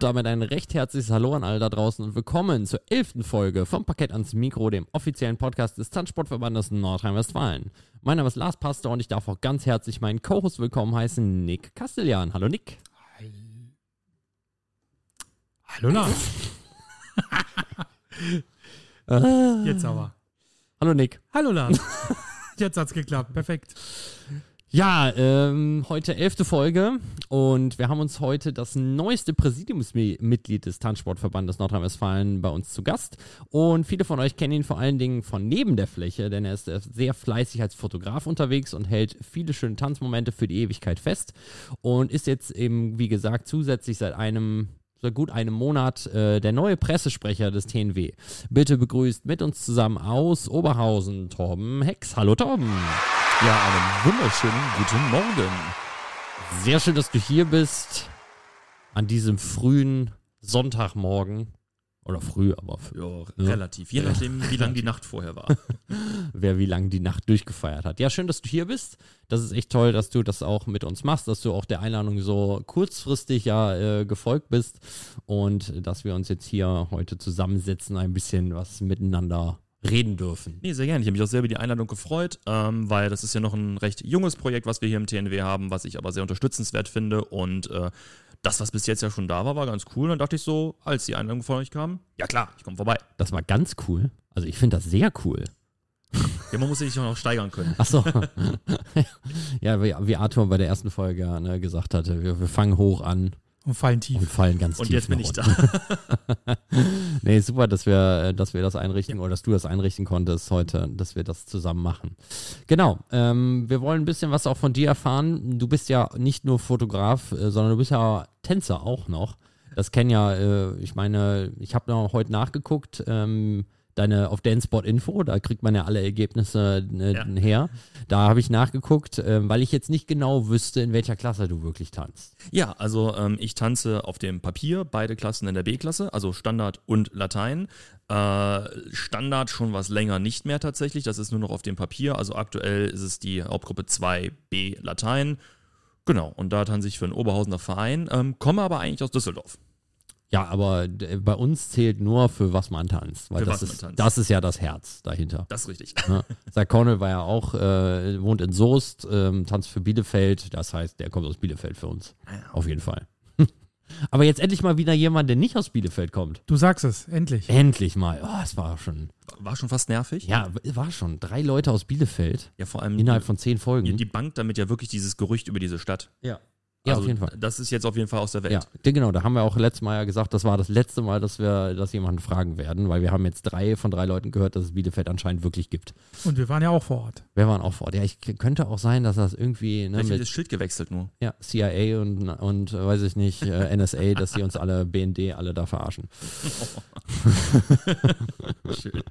Und damit ein recht herzliches Hallo an alle da draußen und willkommen zur elften Folge vom Parkett ans Mikro, dem offiziellen Podcast des Tanzsportverbandes Nordrhein-Westfalen. Mein Name ist Lars Pastor und ich darf auch ganz herzlich meinen Co-Host willkommen heißen, Nick Castellan. Hallo Nick. Hi. Hallo Lars. Jetzt aber. Hallo Nick. Hallo Lars. Jetzt hat's geklappt. Perfekt. Ja, ähm, heute elfte Folge und wir haben uns heute das neueste Präsidiumsmitglied des Tanzsportverbandes Nordrhein-Westfalen bei uns zu Gast. Und viele von euch kennen ihn vor allen Dingen von neben der Fläche, denn er ist sehr fleißig als Fotograf unterwegs und hält viele schöne Tanzmomente für die Ewigkeit fest und ist jetzt eben, wie gesagt, zusätzlich seit einem seit gut einem Monat äh, der neue Pressesprecher des TNW. Bitte begrüßt mit uns zusammen aus Oberhausen Torben Hex. Hallo Torben. Ja, einen wunderschönen guten Morgen. Sehr schön, dass du hier bist. An diesem frühen Sonntagmorgen. Oder früh, aber früh. Ja, relativ. Je nachdem, wie lang die Nacht vorher war. Wer wie lange die Nacht durchgefeiert hat. Ja, schön, dass du hier bist. Das ist echt toll, dass du das auch mit uns machst, dass du auch der Einladung so kurzfristig ja äh, gefolgt bist und dass wir uns jetzt hier heute zusammensetzen, ein bisschen was miteinander reden dürfen. Nee, sehr gerne. Ich habe mich auch sehr über die Einladung gefreut, ähm, weil das ist ja noch ein recht junges Projekt, was wir hier im TNW haben, was ich aber sehr unterstützenswert finde. Und äh, das, was bis jetzt ja schon da war, war ganz cool. Und dann dachte ich so, als die Einladung von euch kam, ja klar, ich komme vorbei. Das war ganz cool. Also ich finde das sehr cool. Ja, man muss sich auch noch steigern können. Ach so. ja, wie, wie Arthur bei der ersten Folge ne, gesagt hatte, wir, wir fangen hoch an und fallen tief. Und fallen ganz und tief. jetzt bin ich da. nee, super, dass wir, dass wir das einrichten ja. oder dass du das einrichten konntest heute, dass wir das zusammen machen. Genau. Ähm, wir wollen ein bisschen was auch von dir erfahren. Du bist ja nicht nur Fotograf, äh, sondern du bist ja Tänzer auch noch. Das kennen ja, äh, ich meine, ich habe noch heute nachgeguckt. Ähm, deine auf Danceport Info, da kriegt man ja alle Ergebnisse äh, ja. her. Da habe ich nachgeguckt, äh, weil ich jetzt nicht genau wüsste, in welcher Klasse du wirklich tanzt. Ja, also ähm, ich tanze auf dem Papier beide Klassen in der B-Klasse, also Standard und Latein. Äh, Standard schon was länger nicht mehr tatsächlich, das ist nur noch auf dem Papier. Also aktuell ist es die Hauptgruppe 2b Latein. Genau, und da tanze ich für einen Oberhausener Verein, ähm, komme aber eigentlich aus Düsseldorf. Ja, aber bei uns zählt nur, für was man tanzt. Weil für das, ist, tanzt. das ist ja das Herz dahinter. Das ist richtig. Ja. Zach Cornell war ja auch, äh, wohnt in Soest, ähm, tanzt für Bielefeld. Das heißt, der kommt aus Bielefeld für uns. Ja. Auf jeden Fall. aber jetzt endlich mal wieder jemand, der nicht aus Bielefeld kommt. Du sagst es, endlich. Endlich mal. Oh, es war schon. War schon fast nervig. Ja, war schon. Drei Leute aus Bielefeld. Ja, vor allem. Innerhalb von zehn Folgen. Die Bank damit ja wirklich dieses Gerücht über diese Stadt. Ja. Ja, also, auf jeden Fall. Das ist jetzt auf jeden Fall aus der Welt. Ja, genau. Da haben wir auch letztes Mal ja gesagt, das war das letzte Mal, dass wir das jemanden fragen werden, weil wir haben jetzt drei von drei Leuten gehört, dass es Bielefeld anscheinend wirklich gibt. Und wir waren ja auch vor Ort. Wir waren auch vor Ort. Ja, ich könnte auch sein, dass das irgendwie. Ne, Vielleicht mit, das Schild gewechselt nur. Ja, CIA und, und weiß ich nicht, äh, NSA, dass sie uns alle, BND, alle da verarschen. Schön.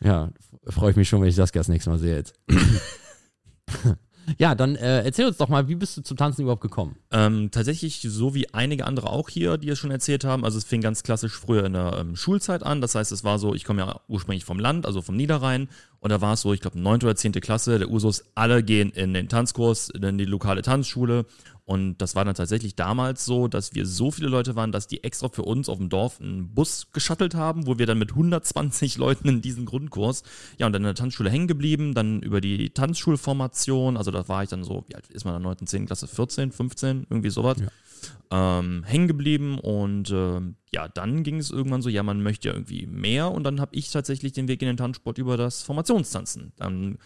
Ja, freue ich mich schon, wenn ich das das nächste Mal sehe jetzt. Ja, dann äh, erzähl uns doch mal, wie bist du zum Tanzen überhaupt gekommen? Ähm, tatsächlich so wie einige andere auch hier, die es schon erzählt haben. Also es fing ganz klassisch früher in der ähm, Schulzeit an. Das heißt, es war so, ich komme ja ursprünglich vom Land, also vom Niederrhein. Und da war es so, ich glaube, 9. oder 10. Klasse, der Usus, alle gehen in den Tanzkurs, in die lokale Tanzschule. Und das war dann tatsächlich damals so, dass wir so viele Leute waren, dass die extra für uns auf dem Dorf einen Bus geschattelt haben, wo wir dann mit 120 Leuten in diesen Grundkurs, ja, und dann in der Tanzschule hängen geblieben, dann über die Tanzschulformation, also da war ich dann so, wie alt ist man in der 9., 10. Klasse, 14, 15, irgendwie sowas. Ja. Ähm, hängen geblieben und äh, ja, dann ging es irgendwann so, ja, man möchte ja irgendwie mehr und dann habe ich tatsächlich den Weg in den Tanzsport über das Formationstanzen. Dann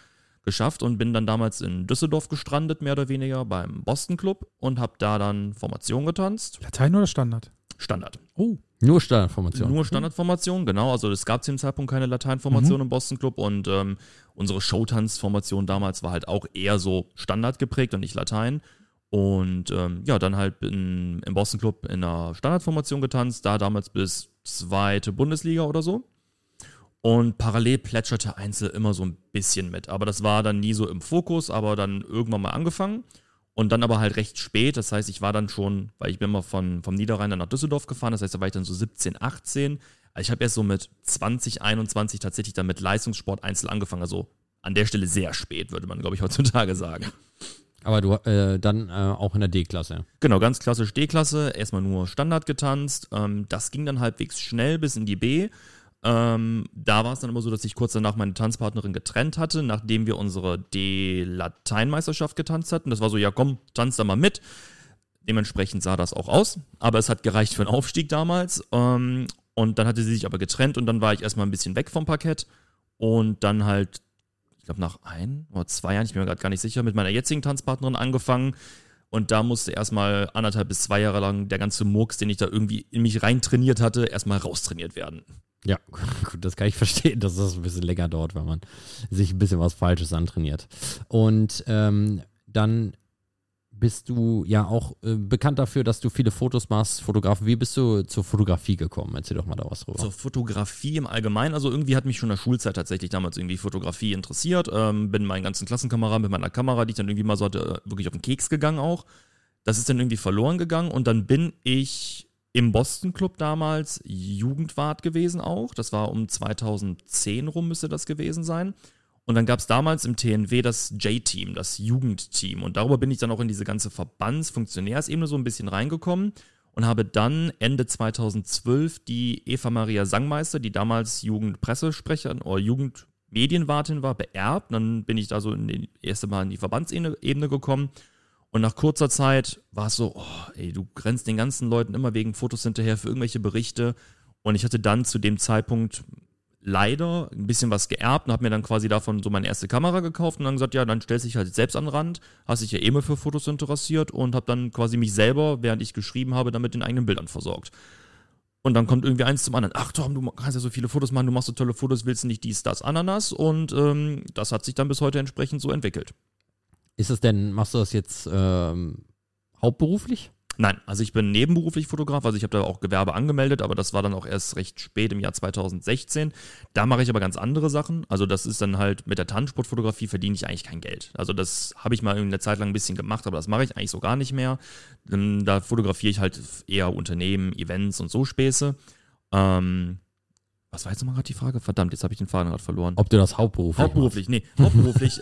geschafft und bin dann damals in Düsseldorf gestrandet, mehr oder weniger, beim Boston Club und habe da dann Formation getanzt. Latein oder Standard? Standard. Oh. Nur Standardformation. Nur Standardformation, genau. Also es gab zu dem Zeitpunkt keine Lateinformation mhm. im Boston Club und ähm, unsere Showtanzformation damals war halt auch eher so Standard geprägt und nicht Latein. Und ähm, ja, dann halt in, im Boston Club in einer Standardformation getanzt, da damals bis zweite Bundesliga oder so. Und parallel plätscherte Einzel immer so ein bisschen mit. Aber das war dann nie so im Fokus, aber dann irgendwann mal angefangen. Und dann aber halt recht spät. Das heißt, ich war dann schon, weil ich bin mal von, vom Niederrhein dann nach Düsseldorf gefahren. Das heißt, da war ich dann so 17, 18. Also ich habe erst so mit 20, 21 tatsächlich dann mit Leistungssport Einzel angefangen. Also an der Stelle sehr spät, würde man, glaube ich, heutzutage sagen. Aber du äh, dann äh, auch in der D-Klasse. Genau, ganz klassisch D-Klasse, erstmal nur Standard getanzt. Ähm, das ging dann halbwegs schnell bis in die B. Ähm, da war es dann immer so, dass ich kurz danach meine Tanzpartnerin getrennt hatte, nachdem wir unsere D-Lateinmeisterschaft getanzt hatten. Das war so, ja komm, tanz da mal mit. Dementsprechend sah das auch aus, aber es hat gereicht für einen Aufstieg damals. Ähm, und dann hatte sie sich aber getrennt und dann war ich erstmal ein bisschen weg vom Parkett und dann halt, glaube nach ein oder zwei Jahren, ich bin mir gerade gar nicht sicher, mit meiner jetzigen Tanzpartnerin angefangen. Und da musste erstmal anderthalb bis zwei Jahre lang der ganze Murks, den ich da irgendwie in mich rein trainiert hatte, erstmal raustrainiert werden. Ja, gut, das kann ich verstehen, dass das ein bisschen länger dauert, wenn man sich ein bisschen was Falsches antrainiert. Und ähm, dann bist du ja auch äh, bekannt dafür, dass du viele Fotos machst, Fotograf. Wie bist du zur Fotografie gekommen? Erzähl doch mal da was drüber. Zur Fotografie im Allgemeinen, also irgendwie hat mich schon in der Schulzeit tatsächlich damals irgendwie Fotografie interessiert. Ähm, bin meinen ganzen Klassenkameraden mit meiner Kamera, die ich dann irgendwie mal so hatte, äh, wirklich auf den Keks gegangen auch. Das ist dann irgendwie verloren gegangen und dann bin ich im Boston Club damals Jugendwart gewesen auch. Das war um 2010 rum müsste das gewesen sein. Und dann gab es damals im TNW das J-Team, das Jugendteam. Und darüber bin ich dann auch in diese ganze Verbandsfunktionärsebene so ein bisschen reingekommen und habe dann Ende 2012 die Eva Maria Sangmeister, die damals Jugendpressesprecherin oder Jugendmedienwartin war, beerbt. Dann bin ich da so in die erste Mal in die Verbandsebene gekommen. Und nach kurzer Zeit war es so, oh, ey, du grenzt den ganzen Leuten immer wegen Fotos hinterher für irgendwelche Berichte. Und ich hatte dann zu dem Zeitpunkt leider ein bisschen was geerbt und habe mir dann quasi davon so meine erste Kamera gekauft und dann gesagt, ja, dann stellst du dich halt selbst an den Rand, hast dich ja eh mal für Fotos interessiert und habe dann quasi mich selber, während ich geschrieben habe, damit den eigenen Bildern versorgt. Und dann kommt irgendwie eins zum anderen. Ach Tom, du kannst ja so viele Fotos machen, du machst so tolle Fotos, willst du nicht dies, das, Ananas? Und ähm, das hat sich dann bis heute entsprechend so entwickelt. Ist es denn, machst du das jetzt ähm, hauptberuflich? Nein, also ich bin nebenberuflich Fotograf, also ich habe da auch Gewerbe angemeldet, aber das war dann auch erst recht spät im Jahr 2016. Da mache ich aber ganz andere Sachen. Also das ist dann halt mit der Tanzsportfotografie verdiene ich eigentlich kein Geld. Also das habe ich mal eine Zeit lang ein bisschen gemacht, aber das mache ich eigentlich so gar nicht mehr. Da fotografiere ich halt eher Unternehmen, Events und so Späße. Ähm, was war jetzt nochmal gerade die Frage? Verdammt, jetzt habe ich den Faden gerade verloren. Ob du das hauptberuflich Hauptberuflich, nee, hauptberuflich.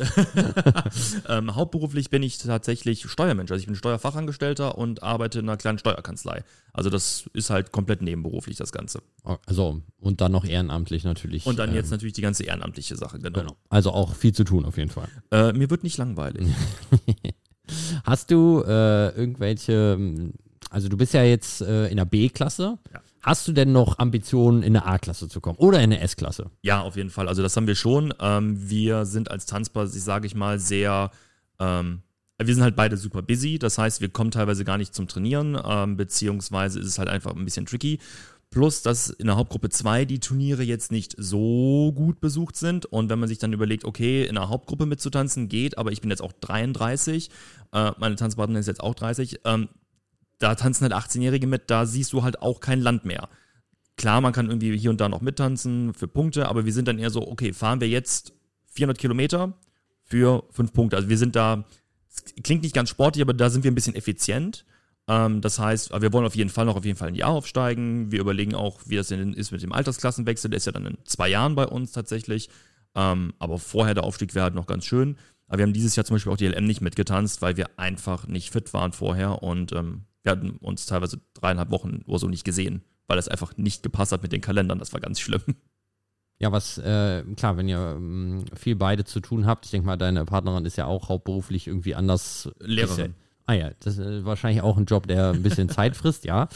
ähm, hauptberuflich bin ich tatsächlich Steuermensch. Also ich bin Steuerfachangestellter und arbeite in einer kleinen Steuerkanzlei. Also das ist halt komplett nebenberuflich, das Ganze. Also, und dann noch ehrenamtlich natürlich. Und dann ähm, jetzt natürlich die ganze ehrenamtliche Sache, genau. genau. Also auch viel zu tun auf jeden Fall. Äh, mir wird nicht langweilig. Hast du äh, irgendwelche, also du bist ja jetzt äh, in der B-Klasse. Ja. Hast du denn noch Ambitionen, in eine A-Klasse zu kommen oder in eine S-Klasse? Ja, auf jeden Fall. Also das haben wir schon. Ähm, wir sind als Tanzbar, sage ich mal, sehr ähm, wir sind halt beide super busy, das heißt, wir kommen teilweise gar nicht zum Trainieren, ähm, beziehungsweise ist es halt einfach ein bisschen tricky. Plus, dass in der Hauptgruppe 2 die Turniere jetzt nicht so gut besucht sind. Und wenn man sich dann überlegt, okay, in der Hauptgruppe mitzutanzen geht, aber ich bin jetzt auch 33, äh, meine Tanzpartnerin ist jetzt auch 30, ähm, da tanzen halt 18-Jährige mit, da siehst du halt auch kein Land mehr. Klar, man kann irgendwie hier und da noch mittanzen für Punkte, aber wir sind dann eher so, okay, fahren wir jetzt 400 Kilometer für fünf Punkte. Also wir sind da, klingt nicht ganz sportlich, aber da sind wir ein bisschen effizient. Ähm, das heißt, wir wollen auf jeden Fall noch auf jeden Fall ein Jahr aufsteigen. Wir überlegen auch, wie das denn ist mit dem Altersklassenwechsel. Der ist ja dann in zwei Jahren bei uns tatsächlich. Ähm, aber vorher der Aufstieg wäre halt noch ganz schön. Aber wir haben dieses Jahr zum Beispiel auch die LM nicht mitgetanzt, weil wir einfach nicht fit waren vorher und ähm, wir hatten uns teilweise dreieinhalb Wochen oder so nicht gesehen, weil das einfach nicht gepasst hat mit den Kalendern. Das war ganz schlimm. Ja, was, äh, klar, wenn ihr ähm, viel beide zu tun habt, ich denke mal, deine Partnerin ist ja auch hauptberuflich irgendwie anders. Lehrerin. ah ja, das ist wahrscheinlich auch ein Job, der ein bisschen Zeit frisst, ja.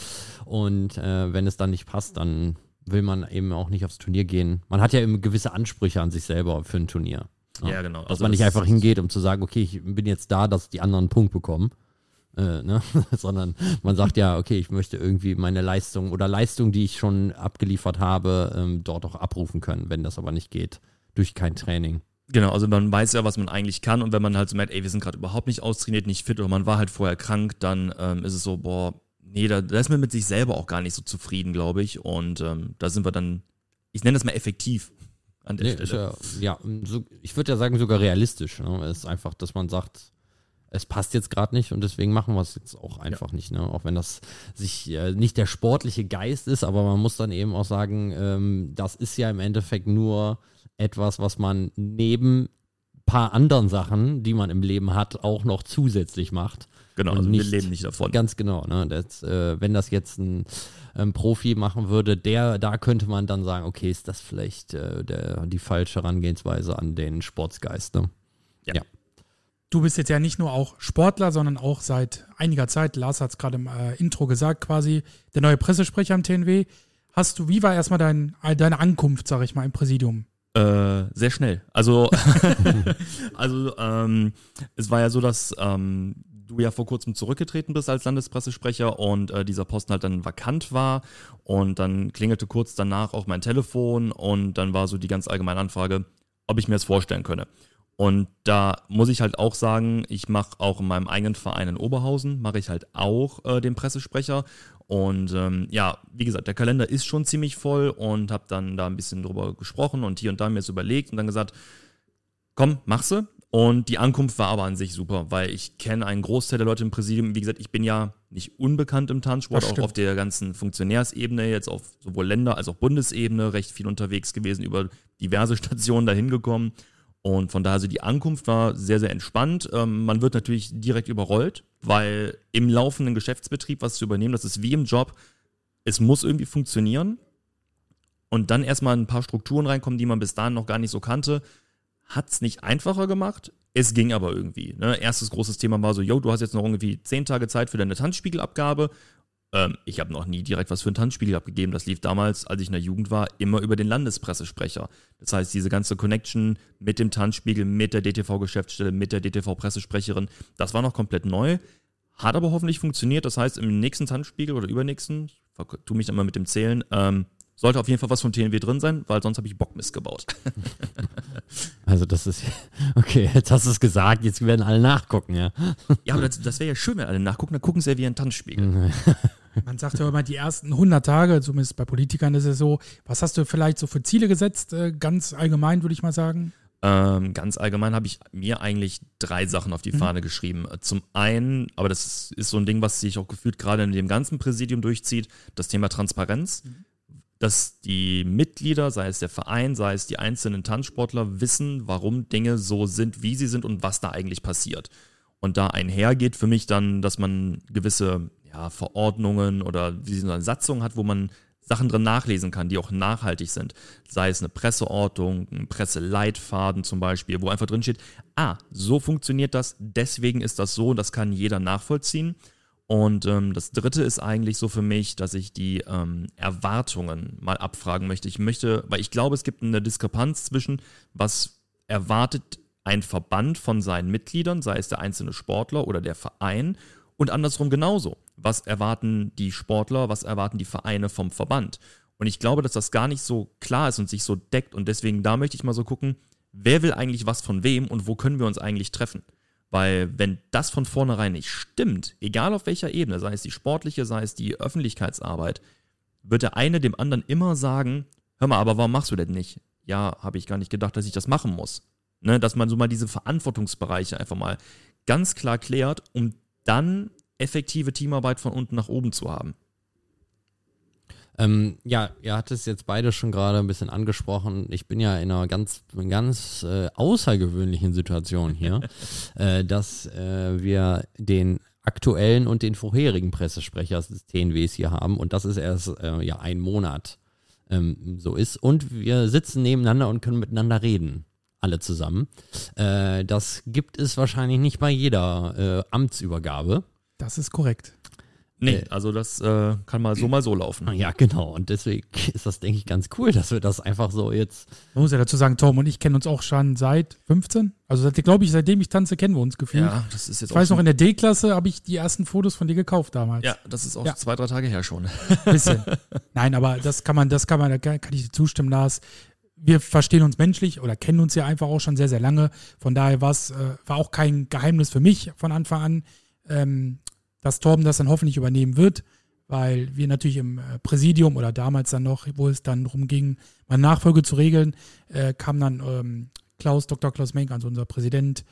Und äh, wenn es dann nicht passt, dann will man eben auch nicht aufs Turnier gehen. Man hat ja eben gewisse Ansprüche an sich selber für ein Turnier. Ja, ja genau. Dass also man nicht einfach hingeht, um zu sagen, okay, ich bin jetzt da, dass die anderen einen Punkt bekommen äh, ne? sondern man sagt ja, okay, ich möchte irgendwie meine Leistung oder Leistung, die ich schon abgeliefert habe, ähm, dort auch abrufen können, wenn das aber nicht geht, durch kein Training. Genau, also man weiß ja, was man eigentlich kann und wenn man halt so merkt, ey, wir sind gerade überhaupt nicht austrainiert, nicht fit oder man war halt vorher krank, dann ähm, ist es so, boah, nee, da, da, ist man mit sich selber auch gar nicht so zufrieden, glaube ich und ähm, da sind wir dann, ich nenne das mal effektiv an der nee, Stelle. Ja, ja so, ich würde ja sagen sogar realistisch. Ne? Es ist einfach, dass man sagt, es passt jetzt gerade nicht und deswegen machen wir es jetzt auch einfach ja. nicht. Ne? Auch wenn das sich äh, nicht der sportliche Geist ist, aber man muss dann eben auch sagen, ähm, das ist ja im Endeffekt nur etwas, was man neben paar anderen Sachen, die man im Leben hat, auch noch zusätzlich macht. Genau, Und also nicht- wir leben nicht davon. Ganz genau. Ne? Das, äh, wenn das jetzt ein ähm, Profi machen würde, der, da könnte man dann sagen, okay, ist das vielleicht äh, der, die falsche Herangehensweise an den Sportsgeist. Ne? Du bist jetzt ja nicht nur auch Sportler, sondern auch seit einiger Zeit, Lars hat es gerade im äh, Intro gesagt, quasi der neue Pressesprecher am TNW. Hast du, wie war erstmal dein, deine Ankunft, sag ich mal, im Präsidium? Äh, sehr schnell. Also, also ähm, es war ja so, dass ähm, du ja vor kurzem zurückgetreten bist als Landespressesprecher und äh, dieser Posten halt dann vakant war und dann klingelte kurz danach auch mein Telefon und dann war so die ganz allgemeine Anfrage, ob ich mir das vorstellen könne. Und da muss ich halt auch sagen, ich mache auch in meinem eigenen Verein in Oberhausen, mache ich halt auch äh, den Pressesprecher. Und ähm, ja, wie gesagt, der Kalender ist schon ziemlich voll und habe dann da ein bisschen drüber gesprochen und hier und da mir es überlegt und dann gesagt, komm, mach sie. Und die Ankunft war aber an sich super, weil ich kenne einen Großteil der Leute im Präsidium. Wie gesagt, ich bin ja nicht unbekannt im Tanzsport, Das auch auf der ganzen Funktionärsebene, jetzt auf sowohl Länder- als auch Bundesebene recht viel unterwegs gewesen, über diverse Stationen dahin gekommen. Und von daher, also die Ankunft war sehr, sehr entspannt. Ähm, man wird natürlich direkt überrollt, weil im laufenden Geschäftsbetrieb was zu übernehmen, das ist wie im Job. Es muss irgendwie funktionieren. Und dann erstmal ein paar Strukturen reinkommen, die man bis dahin noch gar nicht so kannte. Hat es nicht einfacher gemacht. Es ging aber irgendwie. Ne? Erstes großes Thema war so, yo, du hast jetzt noch irgendwie zehn Tage Zeit für deine Tanzspiegelabgabe. Ähm, ich habe noch nie direkt was für einen Tanzspiegel abgegeben. Das lief damals, als ich in der Jugend war, immer über den Landespressesprecher. Das heißt, diese ganze Connection mit dem Tanzspiegel, mit der DTV-Geschäftsstelle, mit der DTV-Pressesprecherin, das war noch komplett neu. Hat aber hoffentlich funktioniert. Das heißt, im nächsten Tanzspiegel oder übernächsten, ich tue mich dann mal mit dem Zählen, ähm, sollte auf jeden Fall was vom TNW drin sein, weil sonst habe ich Bockmist gebaut. Also das ist, okay, jetzt hast du es gesagt, jetzt werden alle nachgucken, ja. ja, aber das, das wäre ja schön, wenn alle nachgucken, dann gucken sie ja wie ein Tanzspiegel. Man sagt ja immer, die ersten 100 Tage, zumindest bei Politikern ist es so, was hast du vielleicht so für Ziele gesetzt? Äh, ganz allgemein würde ich mal sagen. Ähm, ganz allgemein habe ich mir eigentlich drei Sachen auf die Fahne geschrieben. Zum einen, aber das ist, ist so ein Ding, was sich auch gefühlt gerade in dem ganzen Präsidium durchzieht, das Thema Transparenz. Dass die Mitglieder, sei es der Verein, sei es die einzelnen Tanzsportler, wissen, warum Dinge so sind, wie sie sind und was da eigentlich passiert. Und da einhergeht für mich dann, dass man gewisse ja, Verordnungen oder wie so eine Satzung hat, wo man Sachen drin nachlesen kann, die auch nachhaltig sind. Sei es eine Presseordnung, ein Presseleitfaden zum Beispiel, wo einfach drin steht, ah, so funktioniert das, deswegen ist das so und das kann jeder nachvollziehen. Und ähm, das dritte ist eigentlich so für mich, dass ich die ähm, Erwartungen mal abfragen möchte. Ich möchte, weil ich glaube, es gibt eine Diskrepanz zwischen, was erwartet ein Verband von seinen Mitgliedern, sei es der einzelne Sportler oder der Verein, und andersrum genauso. Was erwarten die Sportler, was erwarten die Vereine vom Verband? Und ich glaube, dass das gar nicht so klar ist und sich so deckt. Und deswegen, da möchte ich mal so gucken, wer will eigentlich was von wem und wo können wir uns eigentlich treffen? Weil wenn das von vornherein nicht stimmt, egal auf welcher Ebene, sei es die sportliche, sei es die Öffentlichkeitsarbeit, wird der eine dem anderen immer sagen, hör mal, aber warum machst du denn nicht? Ja, habe ich gar nicht gedacht, dass ich das machen muss. Ne, dass man so mal diese Verantwortungsbereiche einfach mal ganz klar klärt, um dann effektive Teamarbeit von unten nach oben zu haben. Ähm, ja, ihr hattet es jetzt beide schon gerade ein bisschen angesprochen. Ich bin ja in einer ganz, ganz äh, außergewöhnlichen Situation hier, äh, dass äh, wir den aktuellen und den vorherigen Pressesprecher des TNWs hier haben und das ist erst äh, ja ein Monat ähm, so ist und wir sitzen nebeneinander und können miteinander reden. Alle zusammen. Äh, das gibt es wahrscheinlich nicht bei jeder äh, Amtsübergabe. Das ist korrekt. Nee, Äh, also das äh, kann mal so, mal so laufen. Ja, genau. Und deswegen ist das, denke ich, ganz cool, dass wir das einfach so jetzt Man muss ja dazu sagen, Tom und ich kennen uns auch schon seit 15. Also seit, glaube ich, seitdem ich tanze, kennen wir uns gefühlt. Ja, das ist jetzt Ich weiß noch, in der D-Klasse habe ich die ersten Fotos von dir gekauft damals. Ja, das ist auch Ja. zwei, drei Tage her schon. Bisschen. Nein, aber das kann man, das kann man, da kann ich dir zustimmen, Lars. Wir verstehen uns menschlich oder kennen uns ja einfach auch schon sehr, sehr lange. Von daher war's, äh, war auch kein Geheimnis für mich von Anfang an, ähm, dass Torben das dann hoffentlich übernehmen wird, weil wir natürlich im äh, Präsidium oder damals dann noch, wo es dann darum ging, mal Nachfolge zu regeln, äh, kam dann ähm, Klaus, Dr. Klaus Menk, also unser Präsident,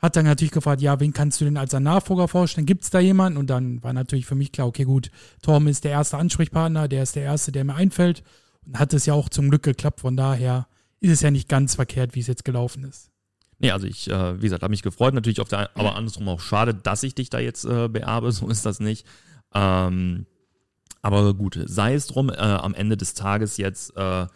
hat dann natürlich gefragt, ja, wen kannst du denn als deinen Nachfolger vorstellen? Gibt es da jemanden? Und dann war natürlich für mich klar, okay, gut, Torben ist der erste Ansprechpartner, der ist der erste, der mir einfällt. Und hat es ja auch zum Glück geklappt. Von daher ist es ja nicht ganz verkehrt, wie es jetzt gelaufen ist. Nee, also ich, äh, wie gesagt, habe mich gefreut, natürlich auf der, aber andersrum auch schade, dass ich dich da jetzt äh, beerbe, so ist das nicht. Ähm, aber gut, sei es drum, äh, am Ende des Tages jetzt, äh,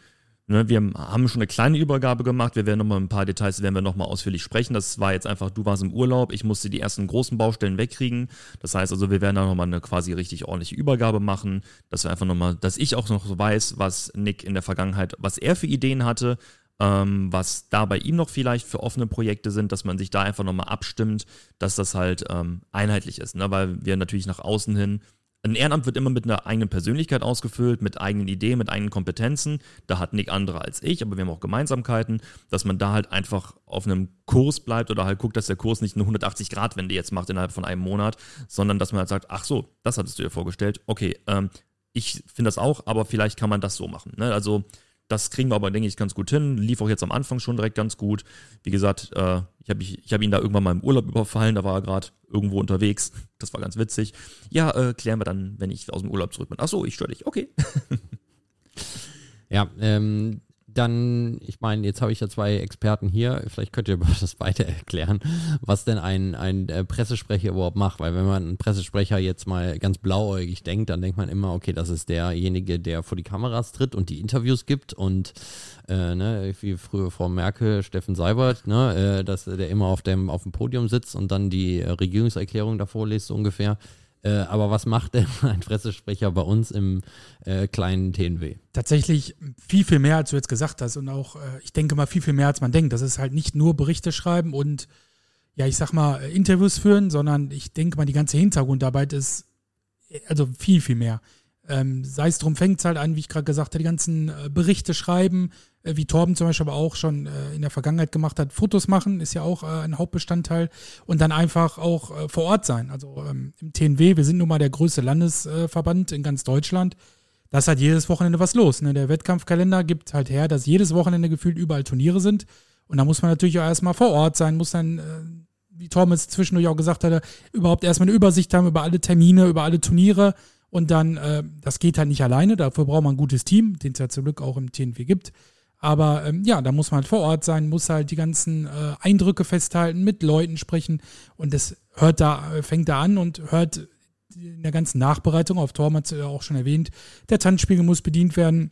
ne, wir haben schon eine kleine Übergabe gemacht, wir werden nochmal ein paar Details, werden wir nochmal ausführlich sprechen. Das war jetzt einfach, du warst im Urlaub, ich musste die ersten großen Baustellen wegkriegen. Das heißt also, wir werden da nochmal eine quasi richtig ordentliche Übergabe machen, dass wir einfach nochmal, dass ich auch noch so weiß, was Nick in der Vergangenheit, was er für Ideen hatte, ähm, was da bei ihm noch vielleicht für offene Projekte sind, dass man sich da einfach nochmal abstimmt, dass das halt ähm, einheitlich ist, ne? weil wir natürlich nach außen hin ein Ehrenamt wird immer mit einer eigenen Persönlichkeit ausgefüllt, mit eigenen Ideen, mit eigenen Kompetenzen. Da hat Nick andere als ich, aber wir haben auch Gemeinsamkeiten, dass man da halt einfach auf einem Kurs bleibt oder halt guckt, dass der Kurs nicht eine 180-Grad-Wende jetzt macht innerhalb von einem Monat, sondern dass man halt sagt, ach so, das hattest du dir vorgestellt. Okay, ähm, ich finde das auch, aber vielleicht kann man das so machen. Ne? Also das kriegen wir aber, denke ich, ganz gut hin. Lief auch jetzt am Anfang schon direkt ganz gut. Wie gesagt, äh, ich habe hab ihn da irgendwann mal im Urlaub überfallen, da war er gerade irgendwo unterwegs. Das war ganz witzig. Ja, äh, klären wir dann, wenn ich aus dem Urlaub zurück bin. Ach so, ich störe dich. Okay. ja, ähm, dann, ich meine, jetzt habe ich ja zwei Experten hier, vielleicht könnt ihr das weiter erklären, was denn ein, ein äh, Pressesprecher überhaupt macht, weil wenn man einen Pressesprecher jetzt mal ganz blauäugig denkt, dann denkt man immer, okay, das ist derjenige, der vor die Kameras tritt und die Interviews gibt und äh, ne, wie früher Frau Merkel, Steffen Seibert, ne, äh, dass der immer auf dem, auf dem Podium sitzt und dann die äh, Regierungserklärung davor liest, so ungefähr. Äh, aber was macht denn ein Pressesprecher bei uns im äh, kleinen TNW? Tatsächlich viel, viel mehr, als du jetzt gesagt hast. Und auch, äh, ich denke mal, viel, viel mehr, als man denkt. Das ist halt nicht nur Berichte schreiben und, ja, ich sag mal, Interviews führen, sondern ich denke mal, die ganze Hintergrundarbeit ist äh, also viel, viel mehr. Ähm, sei es drum, fängt es halt an, wie ich gerade gesagt habe, die ganzen äh, Berichte schreiben, wie Torben zum Beispiel aber auch schon äh, in der Vergangenheit gemacht hat, Fotos machen, ist ja auch äh, ein Hauptbestandteil und dann einfach auch äh, vor Ort sein. Also ähm, im TNW, wir sind nun mal der größte Landesverband in ganz Deutschland. Da ist halt jedes Wochenende was los. Ne? Der Wettkampfkalender gibt halt her, dass jedes Wochenende gefühlt überall Turniere sind. Und da muss man natürlich auch erstmal vor Ort sein, muss dann, äh, wie Torben es zwischendurch auch gesagt hatte, überhaupt erstmal eine Übersicht haben über alle Termine, über alle Turniere und dann, äh, das geht halt nicht alleine, dafür braucht man ein gutes Team, den es ja zum Glück auch im TNW gibt. Aber ähm, ja, da muss man halt vor Ort sein, muss halt die ganzen äh, Eindrücke festhalten, mit Leuten sprechen. Und das hört da, äh, fängt da an und hört in der ganzen Nachbereitung, auf. Torm hat es ja auch schon erwähnt, der Tanzspiegel muss bedient werden,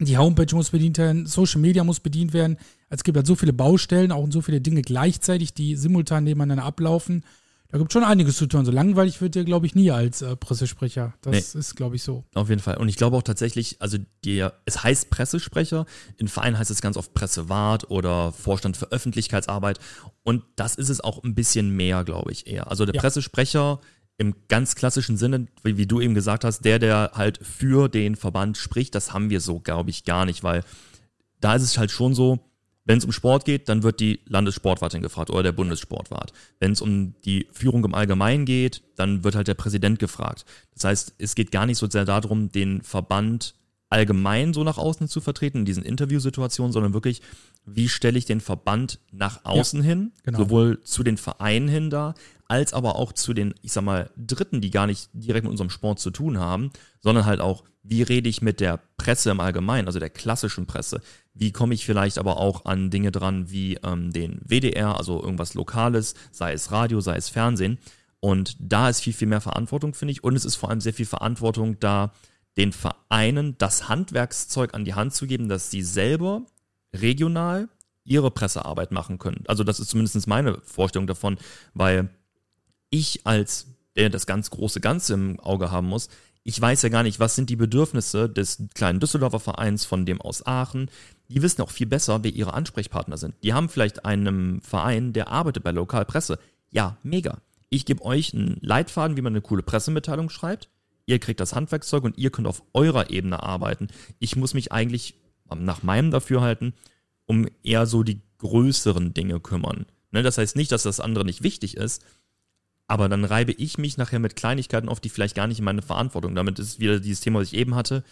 die Homepage muss bedient werden, Social Media muss bedient werden. Also es gibt halt so viele Baustellen, auch so viele Dinge gleichzeitig, die simultan nebeneinander ablaufen. Da gibt es schon einiges zu tun. So langweilig wird der, glaube ich, nie als äh, Pressesprecher. Das nee. ist, glaube ich, so. Auf jeden Fall. Und ich glaube auch tatsächlich, also der, es heißt Pressesprecher, in Vereinen heißt es ganz oft Pressewart oder Vorstand für Öffentlichkeitsarbeit. Und das ist es auch ein bisschen mehr, glaube ich, eher. Also der ja. Pressesprecher im ganz klassischen Sinne, wie, wie du eben gesagt hast, der, der halt für den Verband spricht, das haben wir so, glaube ich, gar nicht, weil da ist es halt schon so, wenn es um Sport geht, dann wird die Landessportwartin gefragt oder der Bundessportwart. Wenn es um die Führung im Allgemeinen geht, dann wird halt der Präsident gefragt. Das heißt, es geht gar nicht so sehr darum, den Verband allgemein so nach außen zu vertreten in diesen Interviewsituationen, sondern wirklich, wie stelle ich den Verband nach außen ja, hin, genau. sowohl zu den Vereinen hin da, als aber auch zu den, ich sag mal, Dritten, die gar nicht direkt mit unserem Sport zu tun haben, sondern halt auch, wie rede ich mit der Presse im Allgemeinen, also der klassischen Presse, wie komme ich vielleicht aber auch an Dinge dran wie ähm, den WDR, also irgendwas Lokales, sei es Radio, sei es Fernsehen. Und da ist viel, viel mehr Verantwortung, finde ich. Und es ist vor allem sehr viel Verantwortung da, den Vereinen das Handwerkszeug an die Hand zu geben, dass sie selber regional ihre Pressearbeit machen können. Also das ist zumindest meine Vorstellung davon, weil ich als der das ganz große Ganze im Auge haben muss, ich weiß ja gar nicht, was sind die Bedürfnisse des kleinen Düsseldorfer Vereins, von dem aus Aachen. Die wissen auch viel besser, wer ihre Ansprechpartner sind. Die haben vielleicht einen Verein, der arbeitet bei Lokalpresse. Ja, mega. Ich gebe euch einen Leitfaden, wie man eine coole Pressemitteilung schreibt. Ihr kriegt das Handwerkszeug und ihr könnt auf eurer Ebene arbeiten. Ich muss mich eigentlich nach meinem Dafürhalten um eher so die größeren Dinge kümmern. Ne, das heißt nicht, dass das andere nicht wichtig ist, aber dann reibe ich mich nachher mit Kleinigkeiten auf, die vielleicht gar nicht in meine Verantwortung. Damit ist wieder dieses Thema, was ich eben hatte.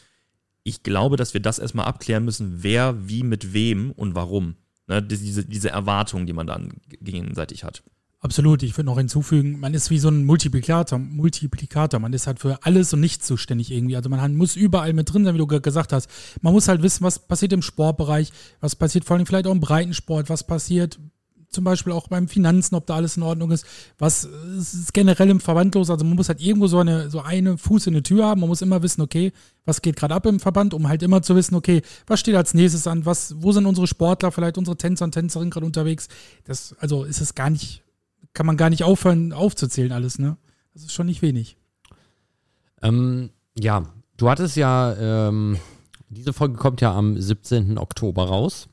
Ich glaube, dass wir das erstmal abklären müssen, wer wie mit wem und warum. Ne, diese, diese Erwartung, die man dann gegenseitig hat. Absolut, ich würde noch hinzufügen, man ist wie so ein Multiplikator, Multiplikator, man ist halt für alles und nichts zuständig irgendwie. Also man muss überall mit drin sein, wie du gesagt hast. Man muss halt wissen, was passiert im Sportbereich, was passiert vor allem vielleicht auch im Breitensport, was passiert zum Beispiel auch beim Finanzen, ob da alles in Ordnung ist. Was ist generell im Verband los? Also man muss halt irgendwo so eine, so eine Fuß in der Tür haben. Man muss immer wissen, okay, was geht gerade ab im Verband, um halt immer zu wissen, okay, was steht als nächstes an, was, wo sind unsere Sportler, vielleicht unsere Tänzer und Tänzerinnen gerade unterwegs. Das, also ist es gar nicht, kann man gar nicht aufhören, aufzuzählen alles, ne? Das ist schon nicht wenig. Ähm, ja, du hattest ja, ähm, diese Folge kommt ja am 17. Oktober raus.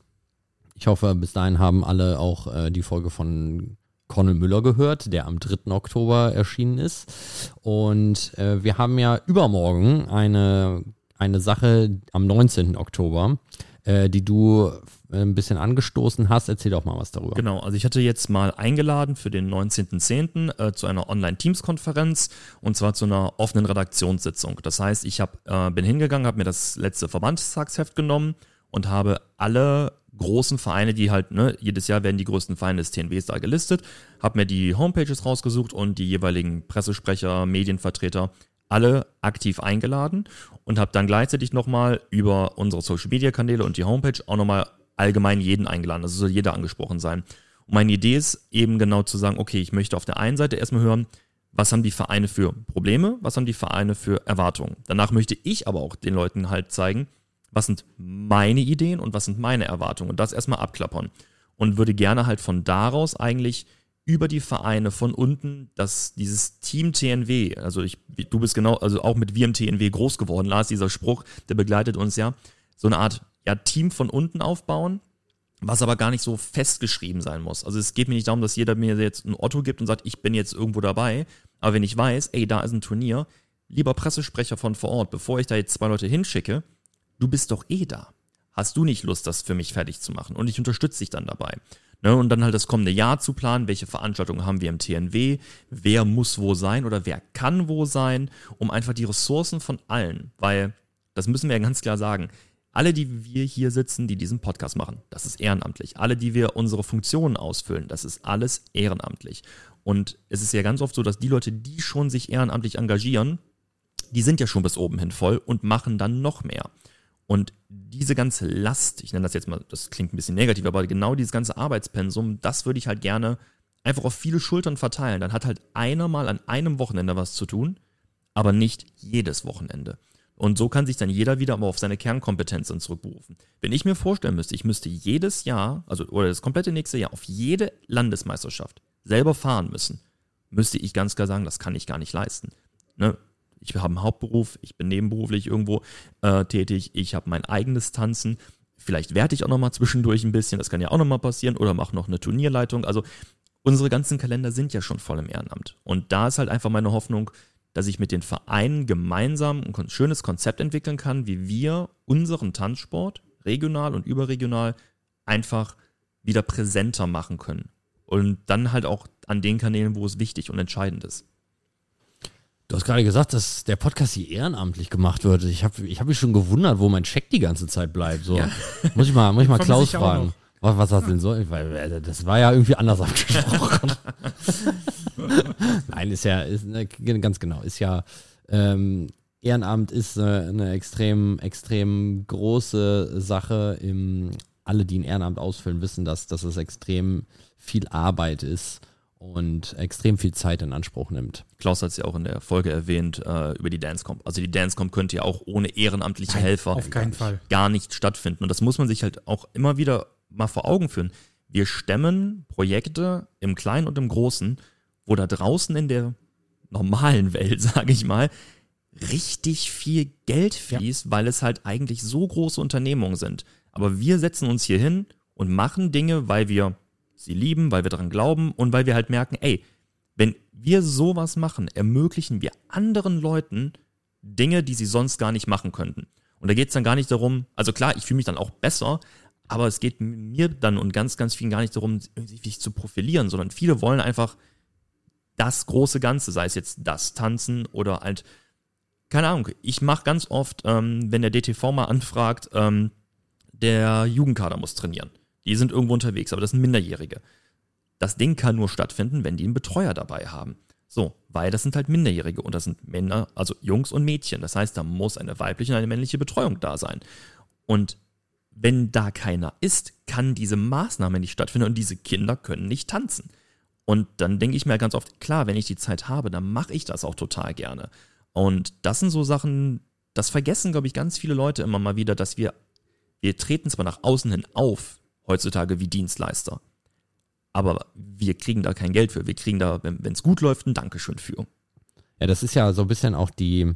Ich hoffe, bis dahin haben alle auch äh, die Folge von Cornel Müller gehört, der am 3. Oktober erschienen ist. Und äh, wir haben ja übermorgen eine, eine Sache am 19. Oktober, äh, die du äh, ein bisschen angestoßen hast. Erzähl doch mal was darüber. Genau, also ich hatte jetzt mal eingeladen für den 19.10. Äh, zu einer Online-Teams-Konferenz und zwar zu einer offenen Redaktionssitzung. Das heißt, ich hab, äh, bin hingegangen, habe mir das letzte Verbandstagsheft genommen und habe alle großen Vereine, die halt, ne, jedes Jahr werden die größten Vereine des TNWs da gelistet, habe mir die Homepages rausgesucht und die jeweiligen Pressesprecher, Medienvertreter alle aktiv eingeladen und habe dann gleichzeitig nochmal über unsere Social Media Kanäle und die Homepage auch nochmal allgemein jeden eingeladen. Also soll jeder angesprochen sein. Und meine Idee ist eben genau zu sagen, okay, ich möchte auf der einen Seite erstmal hören, was haben die Vereine für Probleme, was haben die Vereine für Erwartungen. Danach möchte ich aber auch den Leuten halt zeigen, was sind meine Ideen und was sind meine Erwartungen und das erstmal abklappern. Und würde gerne halt von daraus eigentlich über die Vereine von unten, dass dieses Team TNW, also ich, du bist genau, also auch mit wir im TNW groß geworden, Lars, dieser Spruch, der begleitet uns ja, so eine Art ja, Team von unten aufbauen, was aber gar nicht so festgeschrieben sein muss. Also es geht mir nicht darum, dass jeder mir jetzt ein Otto gibt und sagt, ich bin jetzt irgendwo dabei, aber wenn ich weiß, ey, da ist ein Turnier, lieber Pressesprecher von vor Ort, bevor ich da jetzt zwei Leute hinschicke, du bist doch eh da. Hast du nicht Lust, das für mich fertig zu machen? Und ich unterstütze dich dann dabei. Ne, und dann halt das kommende Jahr zu planen, welche Veranstaltungen haben wir im TNW, wer muss wo sein oder wer kann wo sein, um einfach die Ressourcen von allen, weil, das müssen wir ja ganz klar sagen, alle, die wir hier sitzen, die diesen Podcast machen, das ist ehrenamtlich. Alle, die wir unsere Funktionen ausfüllen, das ist alles ehrenamtlich. Und es ist ja ganz oft so, dass die Leute, die schon sich ehrenamtlich engagieren, die sind ja schon bis oben hin voll und machen dann noch mehr. Und diese ganze Last, ich nenne das jetzt mal, das klingt ein bisschen negativ, aber genau dieses ganze Arbeitspensum, das würde ich halt gerne einfach auf viele Schultern verteilen. Dann hat halt einer mal an einem Wochenende was zu tun, aber nicht jedes Wochenende. Und so kann sich dann jeder wieder aber auf seine Kernkompetenzen zurückberufen. Wenn ich mir vorstellen müsste, ich müsste jedes Jahr, also oder das komplette nächste Jahr auf jede Landesmeisterschaft selber fahren müssen, müsste ich ganz klar sagen, das kann ich gar nicht leisten. Ne? Ich habe einen Hauptberuf, ich bin nebenberuflich irgendwo äh, tätig, ich habe mein eigenes Tanzen. Vielleicht werte ich auch noch mal zwischendurch ein bisschen, das kann ja auch noch mal passieren, oder mache noch eine Turnierleitung. Also unsere ganzen Kalender sind ja schon voll im Ehrenamt. Und da ist halt einfach meine Hoffnung, dass ich mit den Vereinen gemeinsam ein schönes Konzept entwickeln kann, wie wir unseren Tanzsport regional und überregional einfach wieder präsenter machen können. Und dann halt auch an den Kanälen, wo es wichtig und entscheidend ist. Du hast gerade gesagt, dass der Podcast hier ehrenamtlich gemacht wird. Ich habe ich hab mich schon gewundert, wo mein Check die ganze Zeit bleibt. So. Ja. Muss ich mal, muss ich mal Klaus fragen. Was, was hast du denn so? Weil, äh, das war ja irgendwie anders abgesprochen. Nein, ist ja, ist, ne, ganz genau, ist ja, ähm, Ehrenamt ist eine, eine, extrem, extrem große Sache. Im, alle, die ein Ehrenamt ausfüllen, wissen, dass, dass es extrem viel Arbeit ist und extrem viel Zeit in Anspruch nimmt. Klaus hat es ja auch in der Folge erwähnt äh, über die Dancecomp. Also die Dancecomp könnte ja auch ohne ehrenamtliche Nein, Helfer auf keinen Fall. gar nicht stattfinden. Und das muss man sich halt auch immer wieder mal vor Augen führen. Wir stemmen Projekte im Kleinen und im Großen, wo da draußen in der normalen Welt, sage ich mal, richtig viel Geld fließt, ja. weil es halt eigentlich so große Unternehmungen sind. Aber wir setzen uns hier hin und machen Dinge, weil wir sie lieben, weil wir daran glauben und weil wir halt merken, ey, wenn wir sowas machen, ermöglichen wir anderen Leuten Dinge, die sie sonst gar nicht machen könnten. Und da geht es dann gar nicht darum, also klar, ich fühle mich dann auch besser, aber es geht mir dann und ganz, ganz vielen gar nicht darum, sich zu profilieren, sondern viele wollen einfach das große Ganze, sei es jetzt das Tanzen oder halt, keine Ahnung, ich mache ganz oft, ähm, wenn der DTV mal anfragt, ähm, der Jugendkader muss trainieren. Die sind irgendwo unterwegs, aber das sind Minderjährige. Das Ding kann nur stattfinden, wenn die einen Betreuer dabei haben. So, weil das sind halt Minderjährige und das sind Männer, also Jungs und Mädchen. Das heißt, da muss eine weibliche und eine männliche Betreuung da sein. Und wenn da keiner ist, kann diese Maßnahme nicht stattfinden und diese Kinder können nicht tanzen. Und dann denke ich mir ganz oft, klar, wenn ich die Zeit habe, dann mache ich das auch total gerne. Und das sind so Sachen, das vergessen, glaube ich, ganz viele Leute immer mal wieder, dass wir, wir treten zwar nach außen hin auf, heutzutage wie Dienstleister, aber wir kriegen da kein Geld für. Wir kriegen da, wenn es gut läuft, ein Dankeschön für. Ja, das ist ja so ein bisschen auch die,